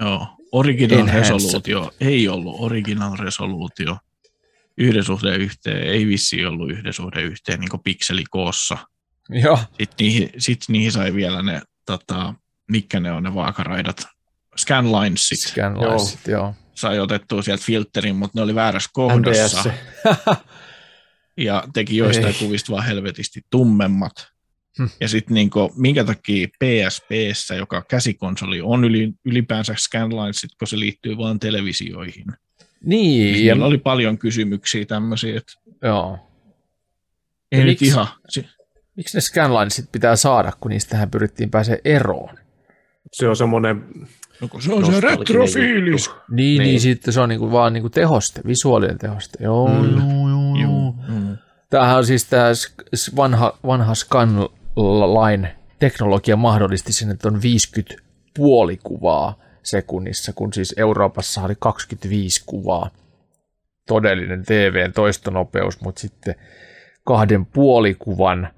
Joo, original enhanced. resoluutio ei ollut original resoluutio. Yhden suhde yhteen, ei vissi ollut yhden suhde yhteen niin pikselikoossa. Joo. Sitten niihin, sit niihin sai vielä ne, tota, mikä ne on ne vaakaraidat, scanlinesit. Scanlinesit, joo. joo. Sai otettua sieltä filterin, mutta ne oli väärässä kohdassa. ja teki joistain kuvista vaan helvetisti tummemmat. Hmm. Ja sitten niinku, minkä takia PSPssä, joka käsikonsoli on yli, ylipäänsä scanlinesit, kun se liittyy vain televisioihin. Niin. Siellä ja... oli paljon kysymyksiä tämmöisiä, että Joo. ei ja nyt miksi, ihan... Miksi ne scanlinesit pitää saada, kun niistähän pyrittiin pääsemään eroon? Se on semmoinen No kun se on se retrofiilis. juttu. Niin, niin, Niin. sitten se on niinku vaan niinku tehoste, visuaalinen tehoste. Joo, Mm. joo, joo. Joo, joo. Tämähän on siis tämä vanha, vanha Scanline teknologia mahdollisti sen, että on 50 puolikuvaa sekunnissa, kun siis Euroopassa oli 25 kuvaa todellinen TVn toistonopeus, mutta sitten kahden puolikuvan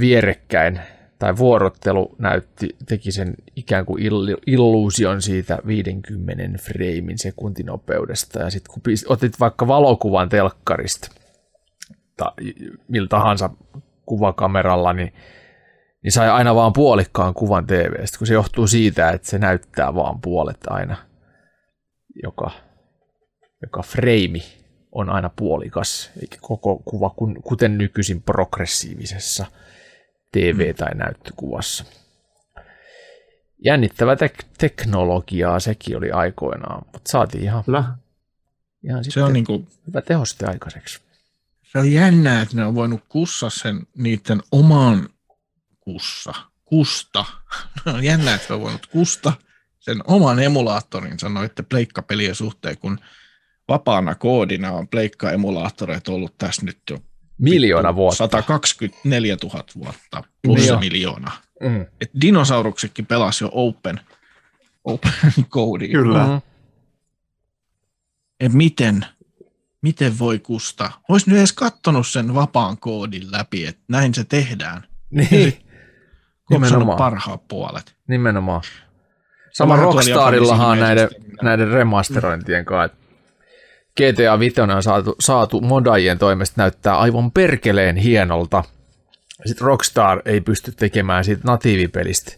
vierekkäin tai vuorottelu näytti, teki sen ikään kuin illu- illuusion siitä 50 freimin sekuntinopeudesta. Ja sitten kun otit vaikka valokuvan telkkarista, ta, millä tahansa kuvakameralla, niin, niin sai aina vaan puolikkaan kuvan TVstä, kun se johtuu siitä, että se näyttää vaan puolet aina. Joka, joka freimi on aina puolikas, eikä koko kuva, kuten nykyisin progressiivisessa TV- tai näyttökuvassa. Jännittävä tek- teknologiaa sekin oli aikoinaan, mutta saatiin ihan, Kyllä. ihan Se on, niinku, hyvä tehoste aikaiseksi. se on jännää, että ne on voinut kussa sen niiden oman kussa. Kusta. on jännää, että on voinut kusta sen oman emulaattorinsa noiden pleikkapelien suhteen, kun vapaana koodina on pleikka-emulaattoreita ollut tässä nyt jo Miljoona vuotta. 124 000 vuotta plus Joo. miljoona. Mm. Et dinosauruksetkin pelasi jo open, open koodiin. Kyllä. Mm. Et miten, miten voi kusta? Olisi nyt edes kattonut sen vapaan koodin läpi, että näin se tehdään. Niin, nimenomaan. parhaat puolet. nimenonomaan. Sama Rockstarillahan näiden, näiden remasterointien kanssa. GTA 5 on saatu, saatu modajien toimesta näyttää aivan perkeleen hienolta. Sitten Rockstar ei pysty tekemään siitä natiivipelistä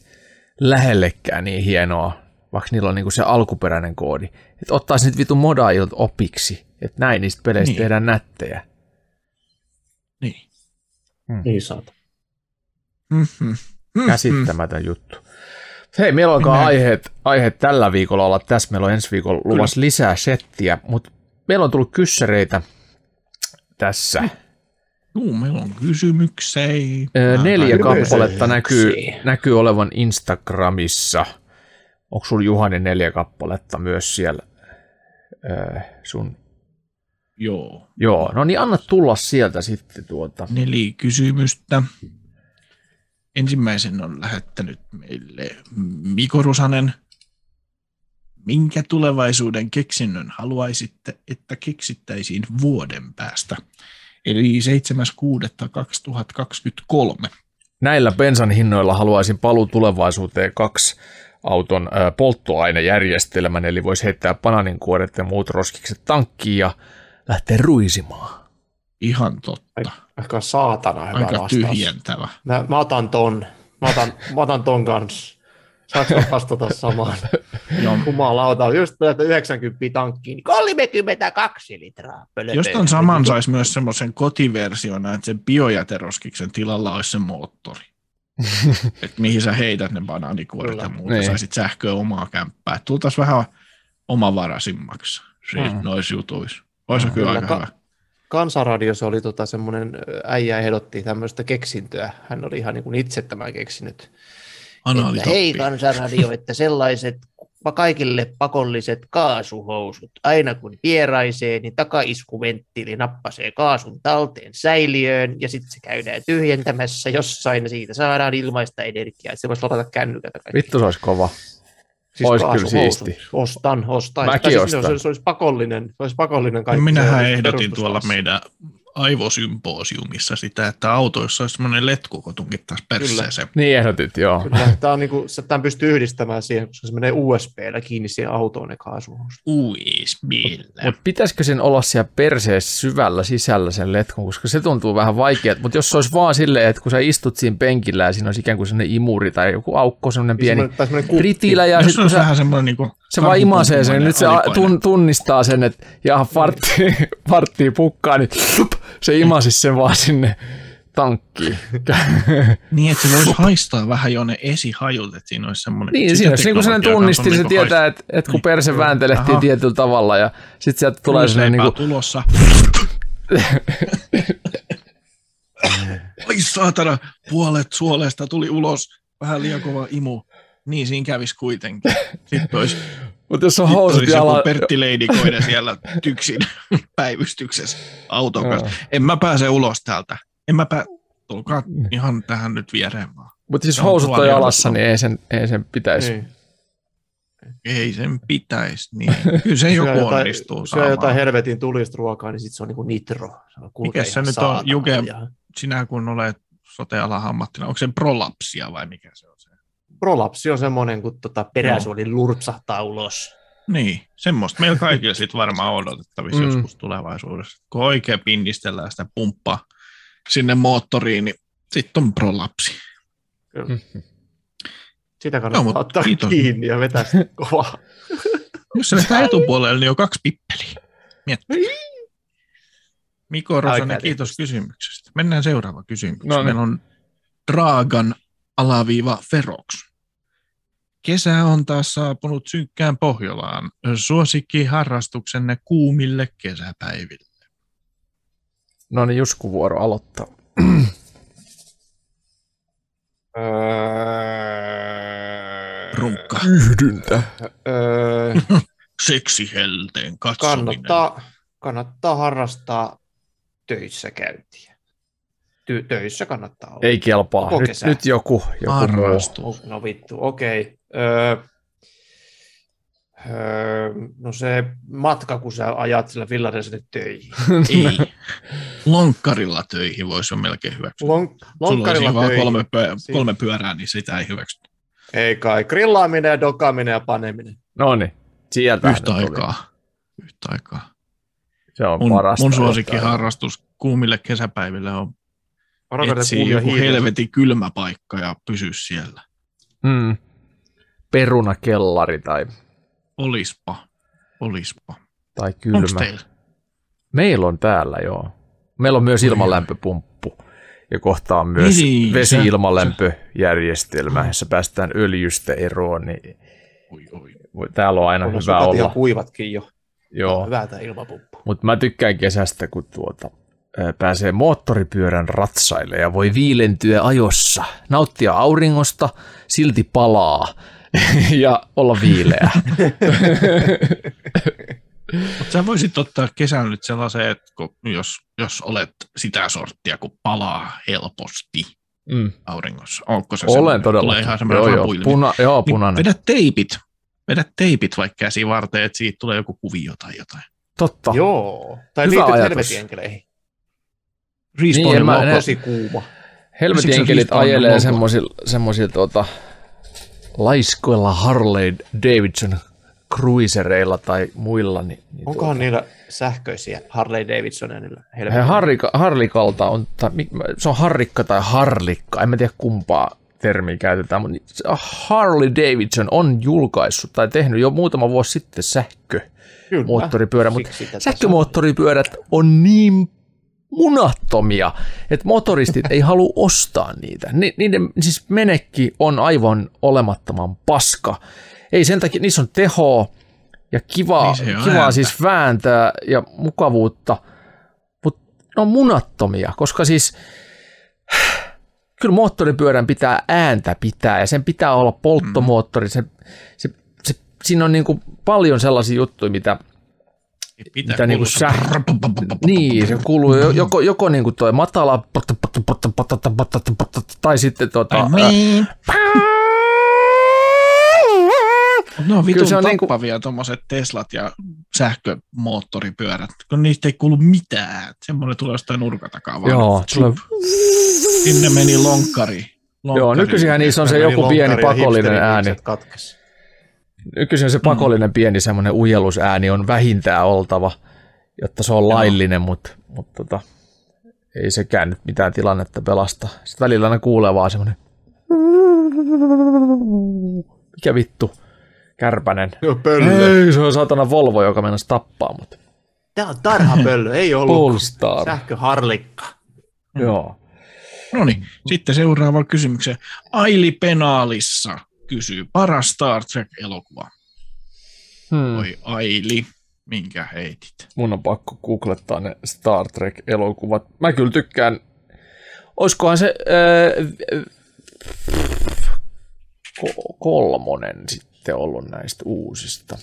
lähellekään niin hienoa, vaikka niillä on niinku se alkuperäinen koodi. Että ottaisi nyt vitun modaajilta opiksi, että näin niistä peleistä Niin. niin. tehdään nättejä. Niin. Niin saat. Mm-hmm. Käsittämätön juttu. Hei, meillä alkaa aiheet, aiheet tällä viikolla olla tässä. Meillä on ensi viikolla luvassa lisää settiä, mutta meillä on tullut kyssäreitä tässä. Juu, meillä on kysymyksiä. Neljä kappaletta näkyy, näkyy olevan Instagramissa. Onko sulla Juhani neljä kappaletta myös siellä ö, sun? Joo. Joo, no niin anna tulla sieltä sitten tuota. Neljä kysymystä. Ensimmäisen on lähettänyt meille Miko Rusanen. Minkä tulevaisuuden keksinnön haluaisitte, että keksittäisiin vuoden päästä? Eli 7.6.2023. Näillä bensan hinnoilla haluaisin paluu tulevaisuuteen kaksi auton polttoainejärjestelmän, eli voisi heittää bananinkuoret ja muut roskikset tankkiin ja lähteä ruisimaan. Ihan totta. Aika saatana hyvä Aika vastaus. tyhjentävä. Mä, mä otan ton. Mä otan, mä otan ton kanssa. Saanko vastata samaan? Jumalauta, just näitä 90 tankkiin, niin 32 litraa. Pölö, Jos ton saman saisi myös semmoisen kotiversiona, että sen biojäteroskiksen tilalla olisi se moottori. että mihin sä heität ne banaanikuoret ja Kyllä. muuta, Niin. saisit sähköä omaa kämppää. Tultaisiin vähän omavaraisimmaksi siis Mm. noissa jutuissa. Olisi mm. kyllä Kyllä, aika ka- hyvä. Kansanradiossa oli tota semmoinen äijä ehdotti tämmöistä keksintöä. Hän oli ihan niin kuin itse tämän keksinyt. Että Anaalitoppi. hei kansanradio, että sellaiset pa- kaikille pakolliset kaasuhousut. Aina kun vieraisee, niin takaiskuventtiili nappasee kaasun talteen säiliöön ja sitten se käydään tyhjentämässä jossain. Siitä saadaan ilmaista energiaa. että Se voisi ja kaikki. Vittu se olisi kova. Siis ois kyllä siisti. Ostan, ostan. Mäkin siis ostan. Se, olisi- se olisi pakollinen. Se olisi pakollinen kaikki. Minähän olisi ehdotin tuolla meidän aivosymposiumissa sitä, että autoissa olisi semmoinen letku, kun tunkittaisiin perseeseen. Niin ehdotit, joo. Kyllä, tämä on niinku, se- tämän pystyy yhdistämään siihen, koska se menee USB-llä kiinni siihen autoon ne kaasuhousut. USB-llä. Mutta pitäisikö sen olla siellä perseessä syvällä sisällä sen letkun, koska se tuntuu vähän vaikealta. Mutta jos se olisi vaan silleen, että kun sä istut siinä penkillä ja siinä olisi ikään kuin sellainen imuri tai joku aukko, sellainen pieni Semmoinen- semmoinen ritilä ja Jos sitten se kun olisi sä, vähän semmoinen niin se vaan imasee sen, nyt se tun, tunnistaa sen, että jaha, fartti, farttii pukkaa, niin se imasisi sen vaan sinne tankkiin. Niin, että se voisi haistaa vähän jo ne esihajut, että siinä olisi semmoinen... Niin, siinä niin kun sellainen teknologiaa tunnisti, se niinku tietää, että, että kun Niin. perse vääntelehtii Aha. tietyllä tavalla ja sitten sieltä tulee niin Ruisleipää kuin, tulossa. Ai saatana, puolet suolesta tuli ulos. Vähän liian kova imu. Niin siinä kävisi kuitenkin. Sitten olisi, Mutta jos on housut olisi joku jalalla... Pertti Leidikoinen siellä tyksin päivystyksessä auton kanssa. En mä pääse ulos täältä. En mä pää... Tulkaa ihan tähän nyt viereen vaan. Mutta siis housut on jalassa, niin ei sen, ei sen pitäisi. Niin. Ei sen pitäisi. Niin. Kyllä se joku jotain, onnistuu syö jotain saamaan. helvetin tulista ruokaa, niin sitten se on niinku nitro. Se on kulkee Mikäs se nyt on, Juke? ja- Sinä kun olet sote-alan ammattina, onko se prolapsia vai mikä se on? Prolapsi on semmoinen, kun tota peräsuoli lurpsahtaa ulos. Niin, semmoista meillä kaikilla sitten varmaan odotettavissa Mm. joskus tulevaisuudessa. Kun oikein pinnistellään sitä pumppaa sinne moottoriin, niin sitten on prolapsi. Kyllä. Sitä kannattaa mut ottaa kiitos. kiinni ja vetää sitä kovaa. Jos se vetää etupuolelle, niin on kaksi pippeliä. Miettä. Miko Rosanen, kiitos kysymyksestä. Mennään seuraava kysymys. No niin. Meillä on Draagan alaviiva Ferox. Kesä on taas saapunut synkkään Pohjolaan. Suosikki harrastuksenne kuumille kesäpäiville. No niin, Jusku vuoro aloittaa. Runkka. Yhdyntä. Öö, Seksihelteen katsominen. kannattaa, kannattaa harrastaa töissä käyntiä. Ty- töissä kannattaa olla. Ei kelpaa. Nyt, nyt joku, joku muu. Harrastus. No vittu, okei. Okay. Öö, öö, no se matka, kun sä ajat sillä fillarilla sinne töihin. Ei. Lonkkarilla töihin voisi jo melkein hyväksyä. Lon- Sulla olisi lonkkarilla vaan töihin. kolme, pö- kolme pyörää, niin sitä ei hyväksy. Ei kai. Grillaaminen ja dokaaminen ja paneminen. No niin, sieltä Yhtä aikaa. Yhtä aikaa. Se on Mun, parasta. mun suosikkiharrastus kuumille kesäpäiville on Varokaa etsiä joku helvetin kylmä paikka ja pysyä siellä. Mm. Perunakellari tai, Olispa. Olispa. tai kylmä. teillä? Meillä on täällä, joo. Meillä on myös ilmalämpöpumppu. Ja kohta on myös Niin, vesi-ilmalämpöjärjestelmä, jossa päästään öljystä eroon. Niin Oi, oi. voi- täällä on aina On hyvä sukat ihan olla. kuivatkin jo. Joo. Hyvä tämä ilmapumppu. Mutta mä tykkään kesästä, kun tuota, ää, pääsee moottoripyörän ratsaille ja voi viilentyä ajossa, nauttia auringosta, silti palaa ja olla viileä. Mutta sä voisit ottaa kesän nyt sellaisen, että kun, jos, jos olet sitä sorttia, kun palaa helposti Mm. auringossa. Onko se Olen todella. Tulee ihan semmoinen joo, joo, puna, joo, Niin punainen. vedä teipit. Vedä teipit vaikka käsi varten, että siitä tulee joku kuvio tai jotain. Totta. Joo. Tai Hyvä liityt ajatus. helvetin enkeleihin. Respawn Niin, niin, ne- Tosi kuuma. Helvetin Siksi enkelit Respawn ajelee semmoisilla, semmoisilla tuota, laiskoilla Harley Davidson cruisereilla tai muilla. Niin, niin Onkohan niillä sähköisiä Harley Davidsonia niillä He helvetin? harrika, harlikalta on, tai, se on harrikka tai harlikka, en mä tiedä kumpaa termiä käytetään, mutta Harley Davidson on julkaissut tai tehnyt jo muutama vuosi sitten sähkö Kyllä. moottoripyörä, mutta sähkömoottoripyörät on niin munattomia, että motoristit ei halua ostaa niitä. Ni, niiden siis menekki on aivan olemattoman paska. Ei sen takia, niissä on tehoa ja kivaa, Niin kivaa ääntä. siis vääntää ja mukavuutta, mutta ne on munattomia, koska siis kyllä moottoripyörän pitää ääntä pitää ja sen pitää olla polttomoottori. Se, se, se, siinä on niin kuin paljon sellaisia juttuja, mitä Pitää mitä niinku kuulostaa- niin, se kuuluu jo- joko, joko niin kuin toi matala tai sitten tota, on Kyllä vitun se on niinku- tappavia tuommoiset Teslat ja sähkömoottoripyörät, kun niistä ei kuulu mitään. Semmoinen tulee jostain nurkan takaa vaan. joo, tulee, Sinne meni lonkkari. lonkkari. joo, nykyisinhän niissä on se joku pieni pakollinen ääni. viikset Katkes. Nykyisin se pakollinen pieni semmoinen ujellusääni on vähintään oltava, jotta se on laillinen, mutta, mutta tota, ei sekään nyt mitään tilannetta pelasta. Sitten välillä aina kuulee vaan semmoinen mikä vittu, kärpänen. Joo, pöllö. Ei, se on saatana Volvo, joka mennessä tappaa, mutta Tää on tarhapöllö, ei ollut. Polestar. Sähköharlikka. joo. No niin, sitten seuraava kysymykseen. Aili Penaalissa kysyy, paras Star Trek-elokuva. Hmm. Oi Aili, minkä heitit? Mun on pakko googlettaa ne Star Trek-elokuvat. Mä kyllä tykkään. Oiskohan se... Äh, ko- kolmonen sitten ollut näistä uusista.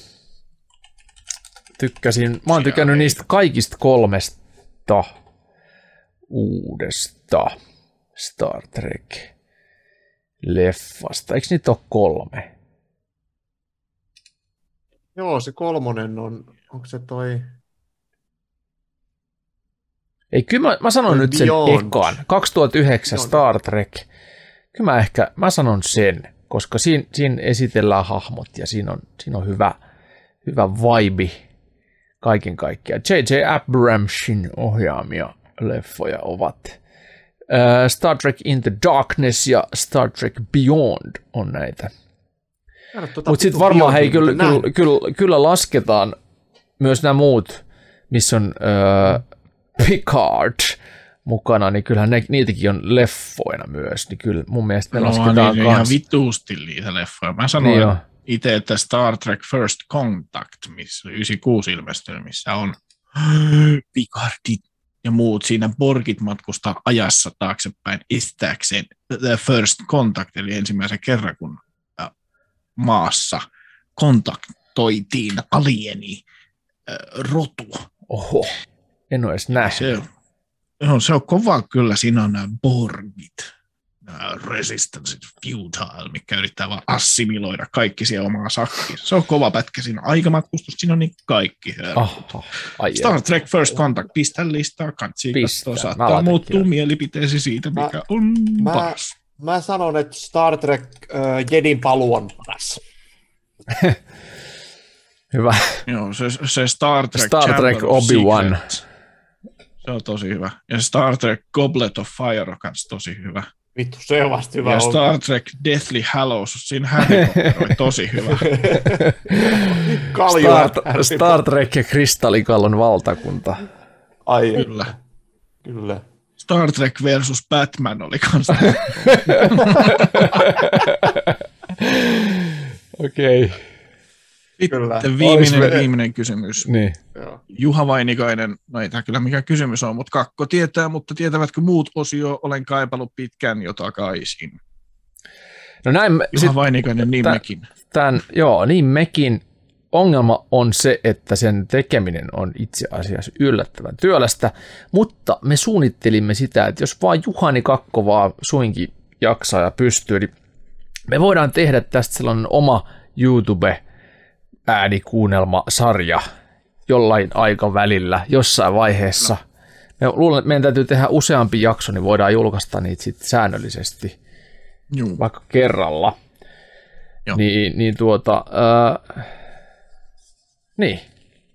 Tykkäsin, mä oon tykännyt niistä kaikista kolmesta uudesta Star Trek leffasta. Eikö niitä ole kolme? Joo, se kolmonen on, onko se toi... Ei, kyllä mä, mä sanon Toi nyt sen Beyond. ekaan. 2009 Beyond. Star Trek. Kyllä mä ehkä, mä sanon sen, koska siinä, siinä esitellään hahmot ja siinä on, siinä on hyvä, hyvä vibe kaiken kaikkiaan. J.J. Abramsin ohjaamia leffoja ovat Star Trek In the Darkness ja Star Trek Beyond on näitä. Tuota Mutta sitten varmaan hei, kyllä, kyllä, kyllä, kyllä lasketaan myös nämä muut, missä on äh, Picard mukana, niin kyllähän ne, niitäkin on leffoina myös, niin kyllä mun mielestä ne No, lasketaan niin, ihan vituusti niitä leffoja. Mä Niin sanoin niin itse, että Star Trek First Contact, missä 96 ilmestynyt, missä on Picardit ja muut siinä Borgit matkustaa ajassa taaksepäin estääkseen The First Contact, eli ensimmäisen kerran, kun maassa kontaktoitiin alieni rotu. Oho, en ole edes nähnyt. Se on, se on kova kyllä, siinä on nämä Borgit, Resistance Futile, mikä yrittää vaan assimiloida kaikki siellä omaa sakkiin. Se on kova pätkä siinä, aikamatkustus, siinä on niin kaikki. Aha, ai Star Trek First Contact, pistä listaa, katsi katsoa, mä saattaa muuttua mielipiteesi siitä, Mä- mikä on mä- paras. Mä sanon, että Star Trek äh, Jedin paluu on paras. Hyvä. Joo, se, se Star Trek, Star Trek Obi-Wan. Secrets. Se on tosi hyvä. Ja Star Trek Goblet of Fire on kans tosi hyvä. Vittu, se on vasta hyvä. ja ollut. Star Trek Deathly Hallows, siinä Harry Potter oli tosi hyvä. Kalju. Star, Star Trek ja Kristallikallon valtakunta. Ai, Kyllä. kyllä. Star Trek versus Batman oli kanssa. Okei. Okay. Kyllä. Sitten viimeinen, me- viimeinen kysymys. Niin. Joo. Juha Vainikainen, no ei tämä kyllä mikä kysymys on, mutta kakko tietää, mutta tietävätkö muut osio, olen kaipannut pitkään jo takaisin. No näin, Juha sit, Vainikainen, niin tää- mekin. tämän, joo, niin mekin. Ongelma on se, että sen tekeminen on itse asiassa yllättävän työlästä, mutta me suunnittelimme sitä, että jos vaan Juhani Kakko vaan suinkin jaksaa ja pystyy, niin me voidaan tehdä tästä sellainen oma YouTube-äänikuunnelmasarja jollain aikavälillä, jossain vaiheessa. Me luulen, että meidän täytyy tehdä useampi jakso, niin voidaan julkaista niitä sitten säännöllisesti Juu. vaikka kerralla. Joo. Niin, niin tuota, ää, niin,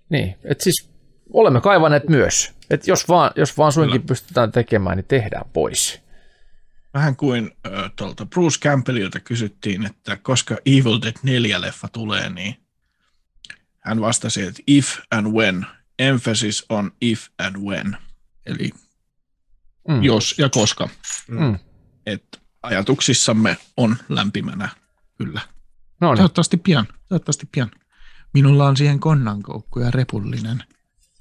niin, että siis olemme kaivaneet myös, että jos vaan, jos vaan suinkin pystytään tekemään, niin tehdään pois. Vähän kuin äh, tuolta Bruce Campbellilta kysyttiin, että koska Evil Dead 4-leffa tulee, niin hän vastasi, että if and when. Emphasis on if and when. Eli Mm. jos ja koska. Mm. Että ajatuksissamme on lämpimänä, kyllä. No niin, Toivottavasti pian, toivottavasti pian. Minulla on siihen konnankoukku ja repullinen.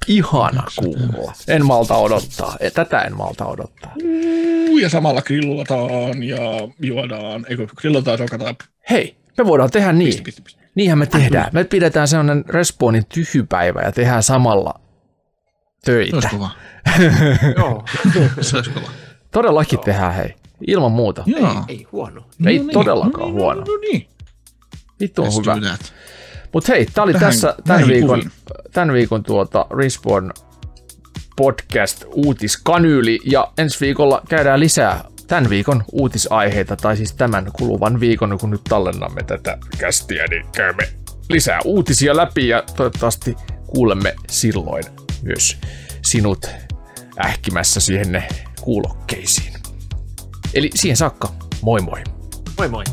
ihana kuulla. En malta odottaa, E, tätä en malta odottaa. Uu, Ja samalla grillataan ja juodaan, eikö grillataan, sokataan. Hei, me voidaan tehdä niin. Pisti, pisti, pisti. Niinhän me tehdään. Me pidetään sellainen respawnin tyhjypäivä ja tehdään samalla Se töitä. olisi kova. Joo. Se olisi kova. Todellakin tehdään, hei. Ilman muuta. Joo. Ei huono. Ei No niin, todellakaan no niin, huono. No niin, Vittu on let's hyvä. Mutta hei, tämä oli Tähän- tässä tämän viikon, tämän viikon tuota Respawn podcast uutiskanyyli ja ensi viikolla käydään lisää tämän viikon uutisaiheita, tai siis tämän kuluvan viikon, kun nyt tallennamme tätä kästiä, niin käymme lisää uutisia läpi ja toivottavasti kuulemme silloin myös sinut ähkimässä siihen ne kuulokkeisiin. Eli siihen saakka, moi moi! Moi moi.